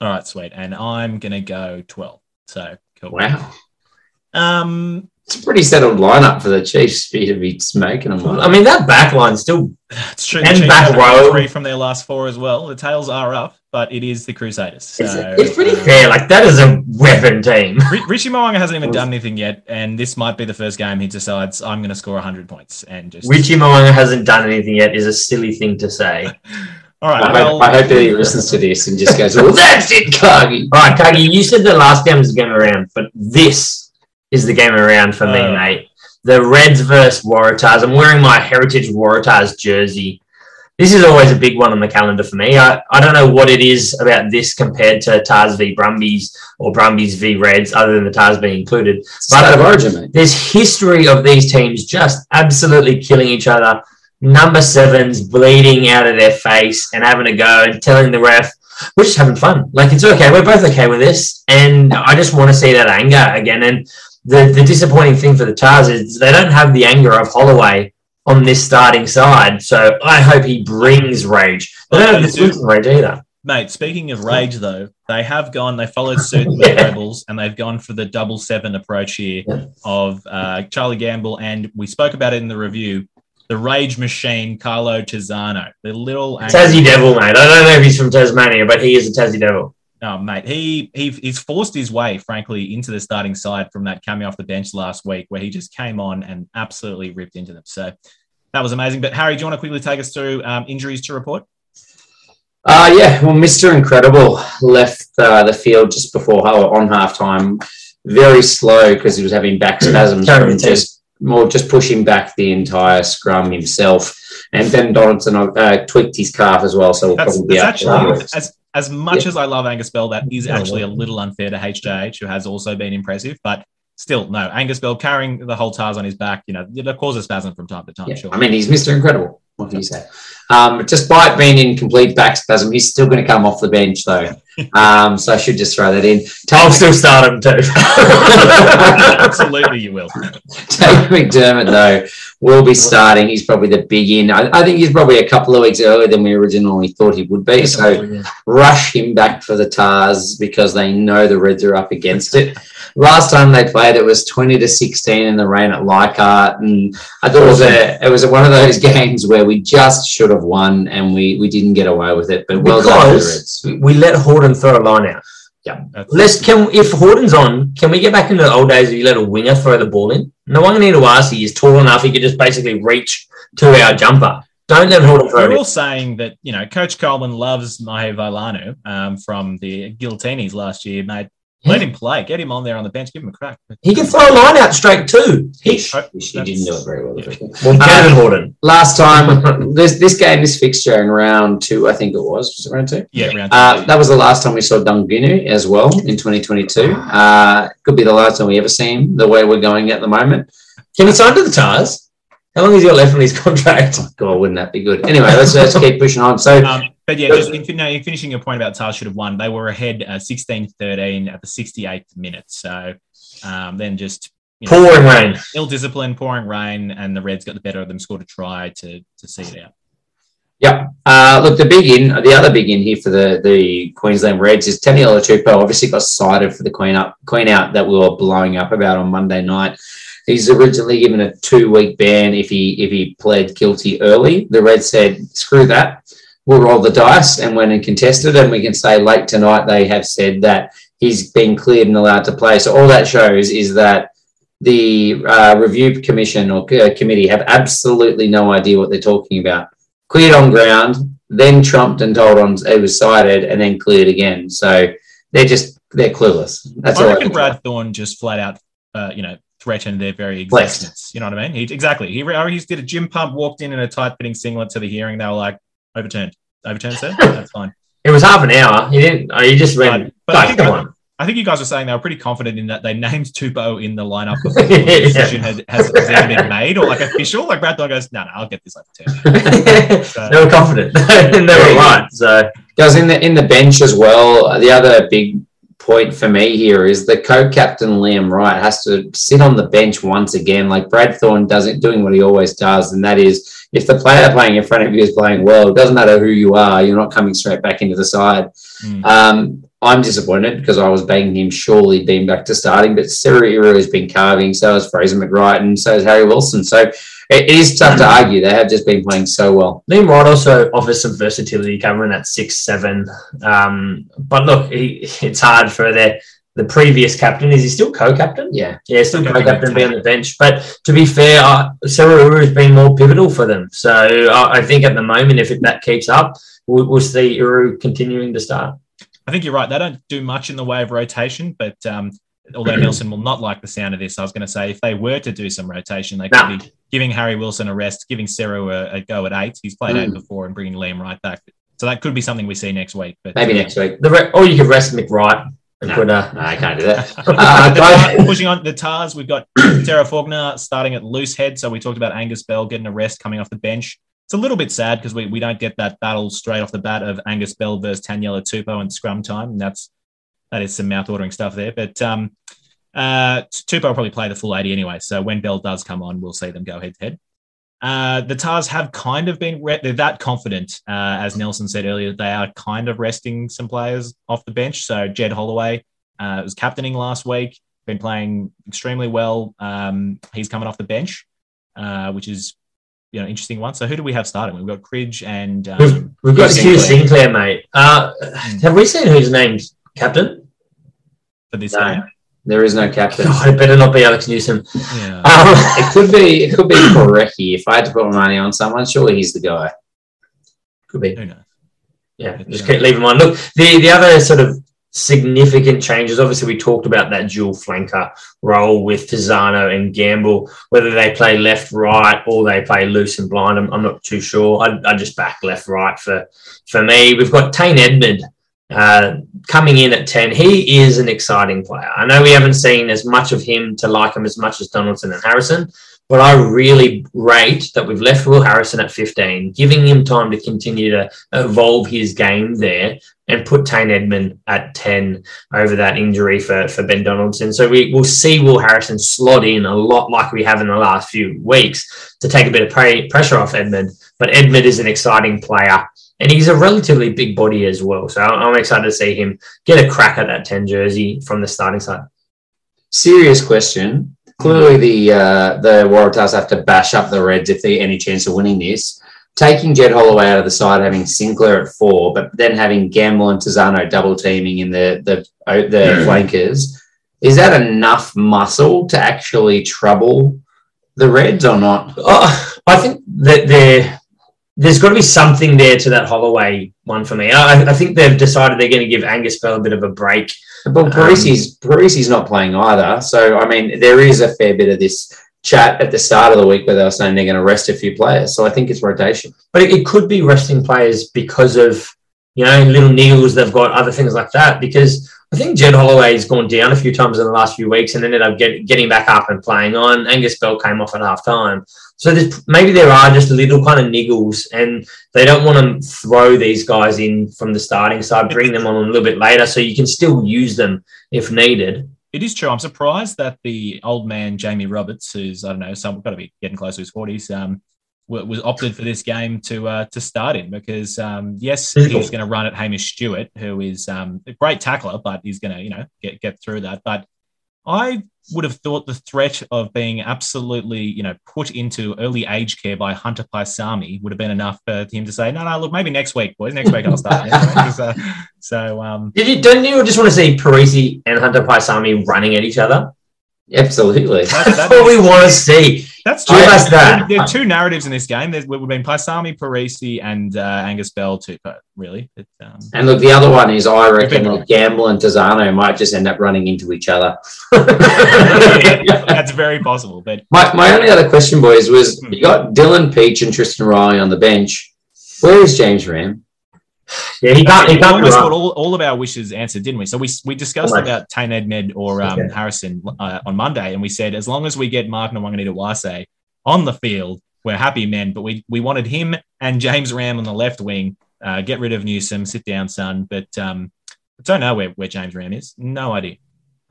All right, sweet. And I'm gonna go twelve. So cool. Wow. Um, It's a pretty settled lineup for the Chiefs to be smoking them. I mean, that back line still it's true. And back row. three from their last four as well. The tails are up. but it is the Crusaders. So, It's, it's pretty uh, fair. Like that is a weapon team. Ri- Richie Mo'unga hasn't even done anything yet, and this might be the first game he decides I'm going to score 100 points and just. Richie Mo'unga hasn't done anything yet is a silly thing to say. All right, I, well, hope, I hope that he listens to this and just goes, "Well, that's it, Cargie." All right, Cargie, you said the last game was the game around, but this is the game around for me, Oh. mate. The Reds versus Waratahs. I'm wearing my Heritage Waratahs jersey. This is always a big one on the calendar for me. I, I don't know what it is about this compared to Tahs v Brumbies or Brumbies v Reds, other than the Tahs being included. State of origin, mate. There's history of these teams just absolutely killing each other. Number sevens bleeding out of their face and having a go and telling the ref, we're just having fun. Like it's okay. We're both okay with this. And I just want to see that anger again. And the, the disappointing thing for the Tahs is they don't have the anger of Holloway on this starting side. So I hope he brings rage. They don't have the Swinton rage either. mate, speaking of rage, though, they have gone, they followed suit with the Rebels, and they've gone for the double seven approach here Yeah. of uh, Charlie Gamble. And we spoke about it in the review the rage machine, Carlo Tizzano, the little. Tassie Devil, mate. I don't know if he's from Tasmania, but he is a Tassie Devil. Oh, mate, he, he he's forced his way, frankly, into the starting side from that coming off the bench last week, where he just came on and absolutely ripped into them. So that was amazing. But Harry, do you want to quickly take us through um, injuries to report? Uh, yeah, well, Mr. Incredible left uh, the field just before on half time. Very slow because he was having back spasms from just more just pushing back the entire scrum himself. And Ben Donaldson uh, tweaked his calf as well, so we'll That's, probably be that's out actually. As much as I love Angus Bell, that is Yeah, actually a little unfair to HJH, who has also been impressive. But still, no, Angus Bell carrying the whole Tahs on his back, you know, it causes spasm from time to time. Yeah, Sure. I mean, he's Mr. Incredible. What can you say? Um, despite being in complete back spasm, he's still going to come off the bench, though. Um, so I should just throw that in. I'll still start him too. Absolutely, you will. Tate McDermott, though, will be starting. He's probably the big in. I, I think he's probably a couple of weeks earlier than we originally thought he would be. So rush him back for the Tahs because they know the Reds are up against it. Last time they played, it was twenty to sixteen in the rain at Leichhardt, and I thought it was a it was one of those games where we just should have won and we we didn't get away with it. But well done, to the because Reds. we let Horton throw a line out. That's- Let's can if Horton's on, can we get back into the old days where you let a winger throw the ball in? No one need to ask. He is tall enough. He could just basically reach to our jumper. Don't let Horton throw We're it. all saying that you know Coach Coleman loves Mahe Vailanu um, from the Guiltinis last year, mate. Let Yeah. him play. Get him on there on the bench. Give him a crack. He can throw a line out straight too. He, He, he didn't do it very well. Yeah. well, better than Horton. Last time, this this game, this fixture in round two, I think it was, was it round two? Yeah, round Uh, that was the last time we saw Dungunu as well in 2022. Uh, could be the last time we ever see him the way we're going at the moment. Can he sign to the Tahs? How long has he got left on his contract? God, wouldn't that be good? Anyway, let's, let's keep pushing on. So, Um, but yeah, just in, no, in finishing your point about Tahs should have won, they were ahead uh, 16-13 at the 68th minute. So um, then just you know, Pouring rain. ill discipline, pouring rain, and the Reds got the better of them, scored a try to to see it out. yeah. Uh, look, the big in, the other big in here for the, the Queensland Reds is Taniela Tupou. Obviously, got cited for the Queen up Queen out that we were blowing up about on Monday night. He's originally given a two week ban if he if he pled guilty early. The Reds said, "Screw that." We'll roll the dice and went and contested, and we can say late tonight they have said that he's been cleared and allowed to play. So all that shows is that the uh, review commission or uh, committee have absolutely no idea what they're talking about. Cleared on ground, then trumped and told on it was cited, and then cleared again. So they're just they're clueless. That's I all. Reckon can Brad thorn just flat out, uh, you know, threatened their very existence. You know what I mean? He exactly. He he did a gym pump, walked in in a tight fitting singlet to the hearing. They were like, overturned, overturned, sir. That's fine. It was half an hour. He didn't. Oh, he just went. But- but I think I-. I think you guys were saying they were pretty confident in that they named Tupou in the lineup before the decision had, has, has even been made or like official. Like Brad Thorn goes, no, no, I'll get this overturned. they were confident. they were right. So Guys, in the in the bench as well. The other big point for me here is the co-captain Liam Wright has to sit on the bench once again. Like Brad Thorn doesn't doing what he always does, and that is if the player playing in front of you is playing well, it doesn't matter who you are, you're not coming straight back into the side. Mm. Um, I'm disappointed because I was banging him surely being back to starting, but Seru Uru has been carving, so has Fraser McReight, and so has Harry Wilson. So it is tough to argue. They have just been playing so well. Liam Wright also offers some versatility covering that six seven. Um, but look, he, it's hard for the the previous captain. Is he still co-captain? Yeah. Yeah, still Still co-captain, co-captain. be on the bench. But to be fair, uh, Seru has been more pivotal for them. So I, I think at the moment, if it, that keeps up, we'll, we'll see Uru continuing to start. I think you're right. They don't do much in the way of rotation, but um, although Nelson will not like the sound of this, I was going to say if they were to do some rotation, they could No. be giving Harry Wilson a rest, giving Seru a, a go at eight. He's played eight Mm. before, and bringing Liam Wright back. So that could be something we see next week. But Maybe uh, next week. The re- or you could rest McReight and No. put a No, I can't do that. Uh, Uh, guys- pushing on the Tahs, we've got Sarah Faulkner starting at loose head. So we talked about Angus Bell getting a rest coming off the bench. It's a little bit sad because we, we don't get that battle straight off the bat of Angus Bell versus Taniela Tupou in scrum time. And that's that is some mouth watering stuff there. But um, uh, Tupou will probably play the full 80 anyway. So when Bell does come on, we'll see them go head to head. Uh, the Tahs have kind of been re- they're that confident, uh, as Nelson said earlier. They are kind of resting some players off the bench. So Jed Holloway uh, was captaining last week, been playing extremely well. Um, he's coming off the bench, uh, which is you know interesting one. So who do we have starting? We've got Cridge and We've, um, we've got Hugh Hugh Sinclair. Sinclair, mate. Uh, have we seen who's named captain? for this No. game. There is no captain. God, it better not be Alex Newsome. Yeah. Um, It could be. It could be Porecki. If I had to put my money on someone, surely he's the guy. could be. who knows? Yeah, But, just keep leave them on. Look, the the other sort of significant changes. Obviously, we talked about that dual flanker role with Tizzano and Gamble. Whether they play left, right, or they play loose and blind, I'm, I'm not too sure. I I just back left, right for for me. We've got Tane Edmed. Uh, coming in at 10, he is an exciting player. I know we haven't seen as much of him to like him as much as Donaldson and Harrison, but I really rate that we've left Will Harrison at 15, giving him time to continue to evolve his game there and put Tane Edmed at 10 over that injury for, for Ben Donaldson. So we will see Will Harrison slot in a lot like we have in the last few weeks to take a bit of pre- pressure off Edmed. But Edmed is an exciting player and he's a relatively big body as well. So I'm I'm excited to see him get a crack at that 10 jersey from the starting side. Serious question. Clearly, the uh, the Waratahs have to bash up the Reds if they any chance of winning this. Taking Jed Holloway out of the side, having Sinclair at four, but then having Gamble and Tizzano double teaming in the the the flankers, is that enough muscle to actually trouble the Reds or not? Oh, I think that there, there's got to be something there to that Holloway one for me. I, I think they've decided they're going to give Angus Bell a bit of a break. But um, Perese's Perese's not playing either. So I mean, there is a fair bit of this chat at the start of the week where they were saying they're going to rest a few players. So I think it's rotation. But it, it could be resting players because of, you know, little niggles they've got, other things like that. Because I think Jed Holloway has gone down a few times in the last few weeks and ended up get, getting back up and playing on. Angus Bell came off at half time. So there's, maybe there are just little kind of niggles and they don't want to throw these guys in from the starting side, bring them on a little bit later so you can still use them if needed. It is true. I'm surprised that the old man Jamie Roberts, who's I don't know, some got to be getting close to his 40s, um, was opted for this game to uh, to start in because um, yes, he's going to run at Hamish Stewart, who is um, a great tackler, but he's going to you know get get through that. But I would have thought the threat of being absolutely you know put into early age care by Hunter Paisami would have been enough for him to say, no, no, look, maybe next week, boys, next week I'll start. so, so um, Did you, don't you just want to see Perese and Hunter Paisami running at each other? Absolutely. that- That's that what we want to see. That's Give true. us that. There, are two narratives in this game. There's, we've been Paisami, Perese, and uh, Angus Bell, too, but really. It, um, And look, the other one is I reckon that Gamble and Tizzano might just end up running into each other. that's very possible. But My, my only other question, boys, was you got Dylan Pietsch and Tristan Riley on the bench. Where is James Ramm? Yeah, he can't. He almost got all, all of our wishes answered, didn't we? So we, we discussed about Tane Edmed or um, Okay. Harrison uh, on Monday, and we said as long as we get Mark Nawaqanitawase on the field, we're happy men. But we, we wanted him and James Ramm on the left wing. Uh, get rid of Newsome, sit down, son. But um, I don't know where, where James Ramm is. No idea.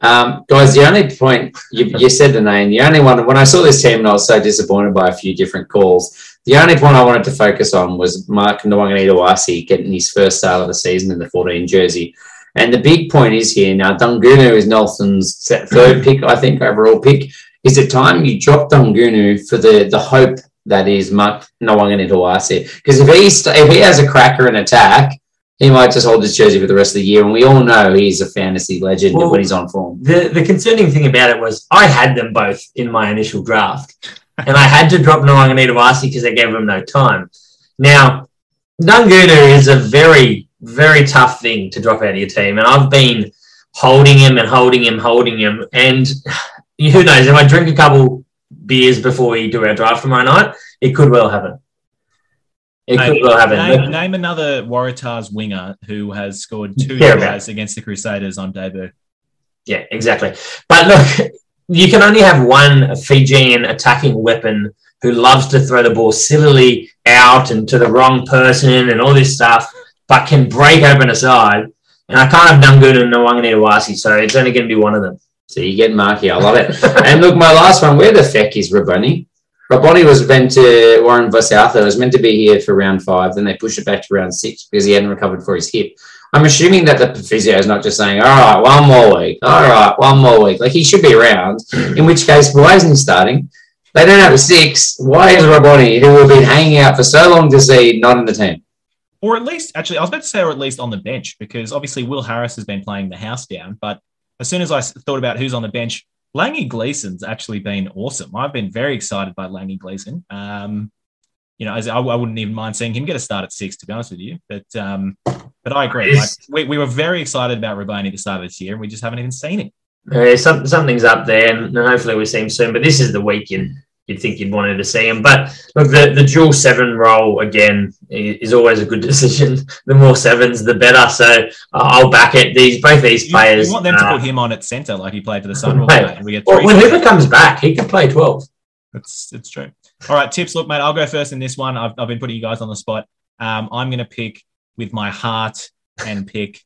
Um, guys, the only point you, you said the name, the only one when I saw this team and I was so disappointed by a few different calls, the only point I wanted to focus on was Mark Nawaqanitawase getting his first start of the season in the 14 jersey. And the big point is here now, Dungunu is Nelson's third pick, I think, overall pick. Is it time you drop Dungunu for the, the hope that is Mark Nawaqanitawase. Because if he st- if he has a cracker in attack, he might just hold his jersey for the rest of the year. And we all know he's a fantasy legend Well- when he's on form. The the concerning thing about it was I had them both in my initial draft, and I had to drop Nawaqanitawase because they gave him no time. Now, Nunguna is a very very tough thing to drop out of your team, and I've been holding him and holding him, holding him, and who knows? If I drink a couple beers before we do our draft tomorrow night, it could well happen. It Name, could well happen. name, name another Waratahs winger who has scored two tries against the Crusaders on debut. Yeah, exactly. But look, you can only have one Fijian attacking weapon who loves to throw the ball sillily out and to the wrong person and all this stuff, but can break open a side. And I can't have Nungun and Nawaqanitawase, so it's only going to be one of them. So you get Marky. I love it. and look, my last one. Where the feck is Raboni? Raboni was meant to Warren Vasoutha was meant to be here for round five. Then they pushed it back to round six because he hadn't recovered for his hip. I'm assuming that the physio is not just saying, "All right, one more week. All right, one more week." Like he should be around. In which case, why isn't he starting? They don't have a six. Why is Roboni, who we've been hanging out for so long to see, not in the team? Or at least, actually, I was about to say, or at least on the bench, because obviously Will Harris has been playing the house down. But as soon as I thought about who's on the bench, Langi Gleeson's actually been awesome. I've been very excited by Langi Gleeson. Um, you know, as I, I wouldn't even mind seeing him get a start at six, to be honest with you. But um, but I agree. Like, we, we were very excited about Raboni at the start of this year, and we just haven't even seen him. Uh, some, something's up there, and hopefully we see him soon. But this is the week you'd, you'd think you'd wanted to see him. But look, the, the dual seven role again is always a good decision. The more sevens, the better. So uh, I'll back it. These both these You, players. you want them to uh, put him on at centre like he played for the Sun. Right. we get well, three. when Hooper comes back, he could play twelve. That's it's true. All right, tips. Look, mate, I'll go first in this one. I've, I've been putting you guys on the spot. Um, I'm going to pick with my heart and pick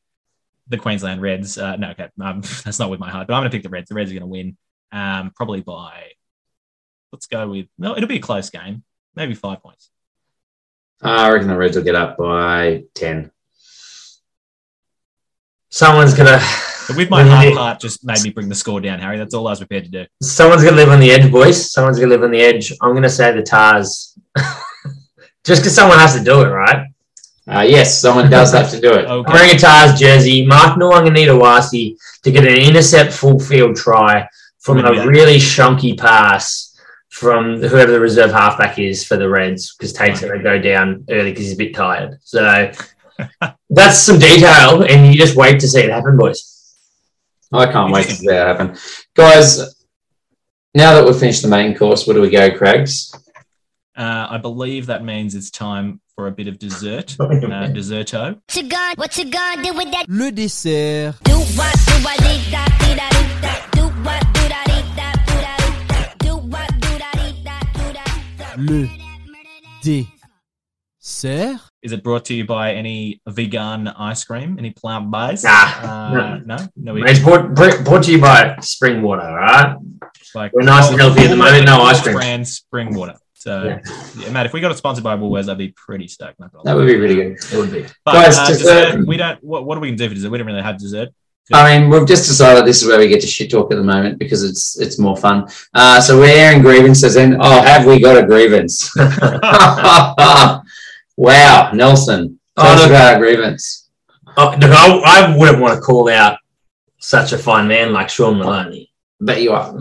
the Queensland Reds. Uh, no, okay, um, that's not with my heart, but I'm going to pick the Reds. The Reds are going to win, um, probably by. Let's go with no. It'll be a close game, maybe five points. I reckon the Reds will get up by ten. Someone's gonna. But with my When you heart part, just made me bring the score down, Harry. That's all I was prepared to do. Someone's gonna live on the edge, boys. Someone's gonna live on the edge. I'm gonna say the Tahs. Just because someone has to do it, right? Uh, yes, someone does have to do it. Okay. I'm wearing a Tahs jersey. Mark Nawaqanitawase to get an intercept full field try from Look a that. really shonky pass from whoever the reserve halfback is for the Reds because Tate's going to go down early because he's a bit tired. So that's some detail, and you just wait to see it happen, boys. I can't wait to see that happen. Guys, now that we've finished the main course, where do we go, Craigs? Uh, I believe that means it's time for a bit of dessert. Uh, desserto. What you gonna, what you gonna do with that? Le dessert. Do what, do what. Do what, do da, dee da, do da. Do what, do da, dee da, do da, dee da. Le dessert. Is it brought to you by any vegan ice cream? Any plant based? Nah, uh, no, no. we- It's brought, brought to you by Spring Water, all right? like We're nice and healthy at the moment, no ice cream. Brand spring water. So, yeah. Matt, if we got it sponsored by Woolworths, I'd be pretty stoked. That would be really good. It would be. But Guys, uh, dessert. dessert, we don't. What, what are we gonna do for dessert? We don't really have dessert. I mean, we've just decided this is where we get to shit talk at the moment because it's it's more fun. Uh, so we're airing grievances, and oh, have we got a grievance? wow, Nelson, tell Oh, about our grievance. Oh, I, I wouldn't want to call out such a fine man like Sean Maloney. Bet you are.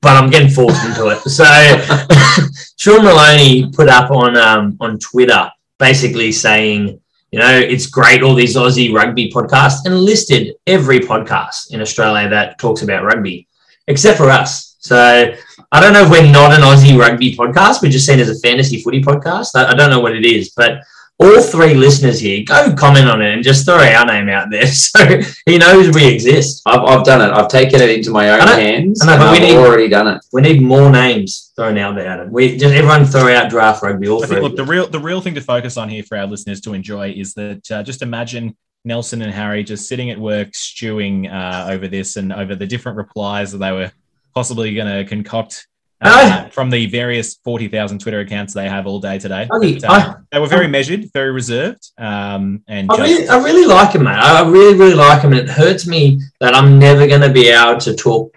but I'm getting forced into it. So Sean Maloney put up on um, on Twitter basically saying, you know, it's great all these Aussie rugby podcasts and listed every podcast in Australia that talks about rugby, except for us. So I don't know if we're not an Aussie rugby podcast. We're just seen as a fantasy footy podcast. I, I don't know what it is, but all three listeners here, go comment on it and just throw our name out there so he knows we exist. I've, I've done it. I've taken it into my own I know- hands, I know, and but we I've need- already done it. We need more names thrown out there. Adam. We just everyone throw out draft rugby. All I think look the real the real thing to focus on here for our listeners to enjoy is that uh, just imagine Nelson and Harry just sitting at work stewing uh, over this and over the different replies that they were possibly going to concoct uh, Oh. from the various forty thousand Twitter accounts they have all day today. But, uh, they were very measured, very reserved, um, and I just, really, I really like him, mate. I really, really like him, and it hurts me that I'm never going to be able to talk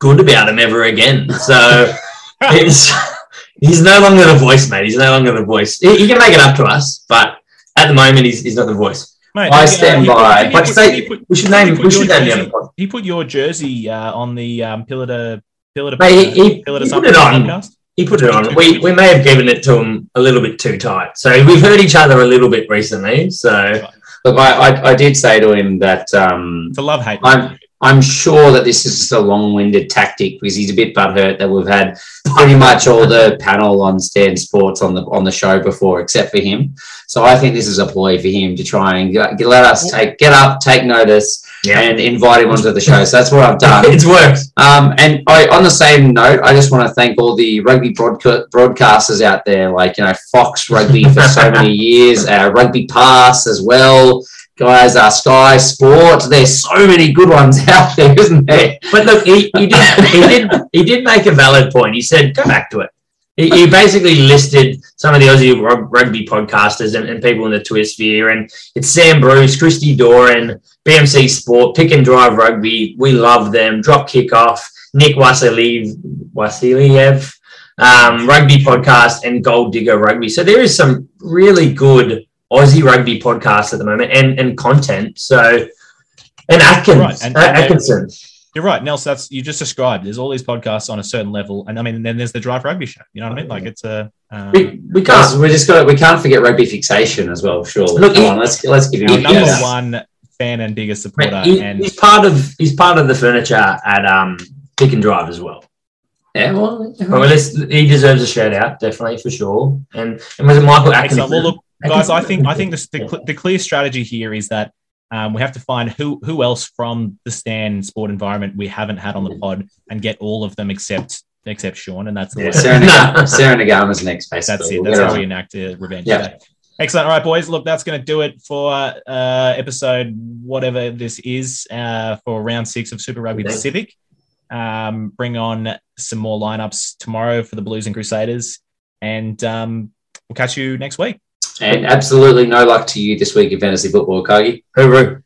good about him ever again. So it's He's no longer the voice, mate. He's no longer the voice. He, he can make it up to us, but at the moment, he's, he's not the voice. Mate, I uh, stand put- by. didn't But put- say- he put- We should name. put We should your name jersey- other. He put your jersey uh, on the um, pillar to pillar to Mate, he- he- pillar to he put it on. podcast. He put it on. We we may have given it to him a little bit too tight. So we've heard each other a little bit recently. So Look, I, I, I did say to him that um, It's a love hate. I'm I'm sure that this is just a long-winded tactic because he's a bit butthurt that we've had pretty much all the panel on Stan Sports on the on the show before, except for him. So I think this is a ploy for him to try and get, get- let us take get up, take notice, yeah, and invite him onto the show. So that's what I've done. it's worked. Um, and I, on the same note, I just want to thank all the rugby broadca- broadcasters out there, like you know Fox Rugby for so many years, uh, Rugby Pass as well, guys. Uh, Sky Sports. There's so many good ones out there, isn't there? But look, he, he did he did he did make a valid point. He said, "Go back to it." He, he basically listed some of the Aussie rugby podcasters and, and people in the Twitter sphere, and it's Sam Bruce, Christy Doran, BMC Sport, Pick and Drive Rugby. We love them. Drop Kickoff, Nick Wasiliev, Wasiliev, um, Rugby Podcast, and Gold Digger Rugby. So there is some really good Aussie rugby podcast at the moment, and and content. So. And Atkins, Right, and- uh, and- Atkinson. You're right, Nels. That's you just described. There's all these podcasts on a certain level, and I mean, then there's the Drive Rugby show. You know what I mean? Like it's a. Um, We, we can't. we just got we can't forget rugby fixation as well. Sure, Look, come he- on, let's let's give him number yes. one fan and biggest supporter, he- and he's part of he's part of the furniture at um Pick and Drive as well. Yeah, well, let's, he deserves a shout out, definitely for sure. And and was it Michael Atkinson? Well, look, guys, I think I think this, the, the clear strategy here is that um, we have to find who who else from the Stan Sport environment we haven't had on the pod and get all of them except except Sean, and that's the Yeah. way. Sarah. Nagama, Sarah Nagama's next, basically. That's it. We'll That's how on. we enact uh, revenge. Yeah. today. Excellent. All right, boys. Look, that's going to do it for uh, episode whatever this is uh, for round six of Super Rugby. Pacific. Um, bring on some more lineups tomorrow for the Blues and Crusaders, and um, we'll catch you next week. And absolutely no luck to you this week in fantasy football, Cargie. Hooroo.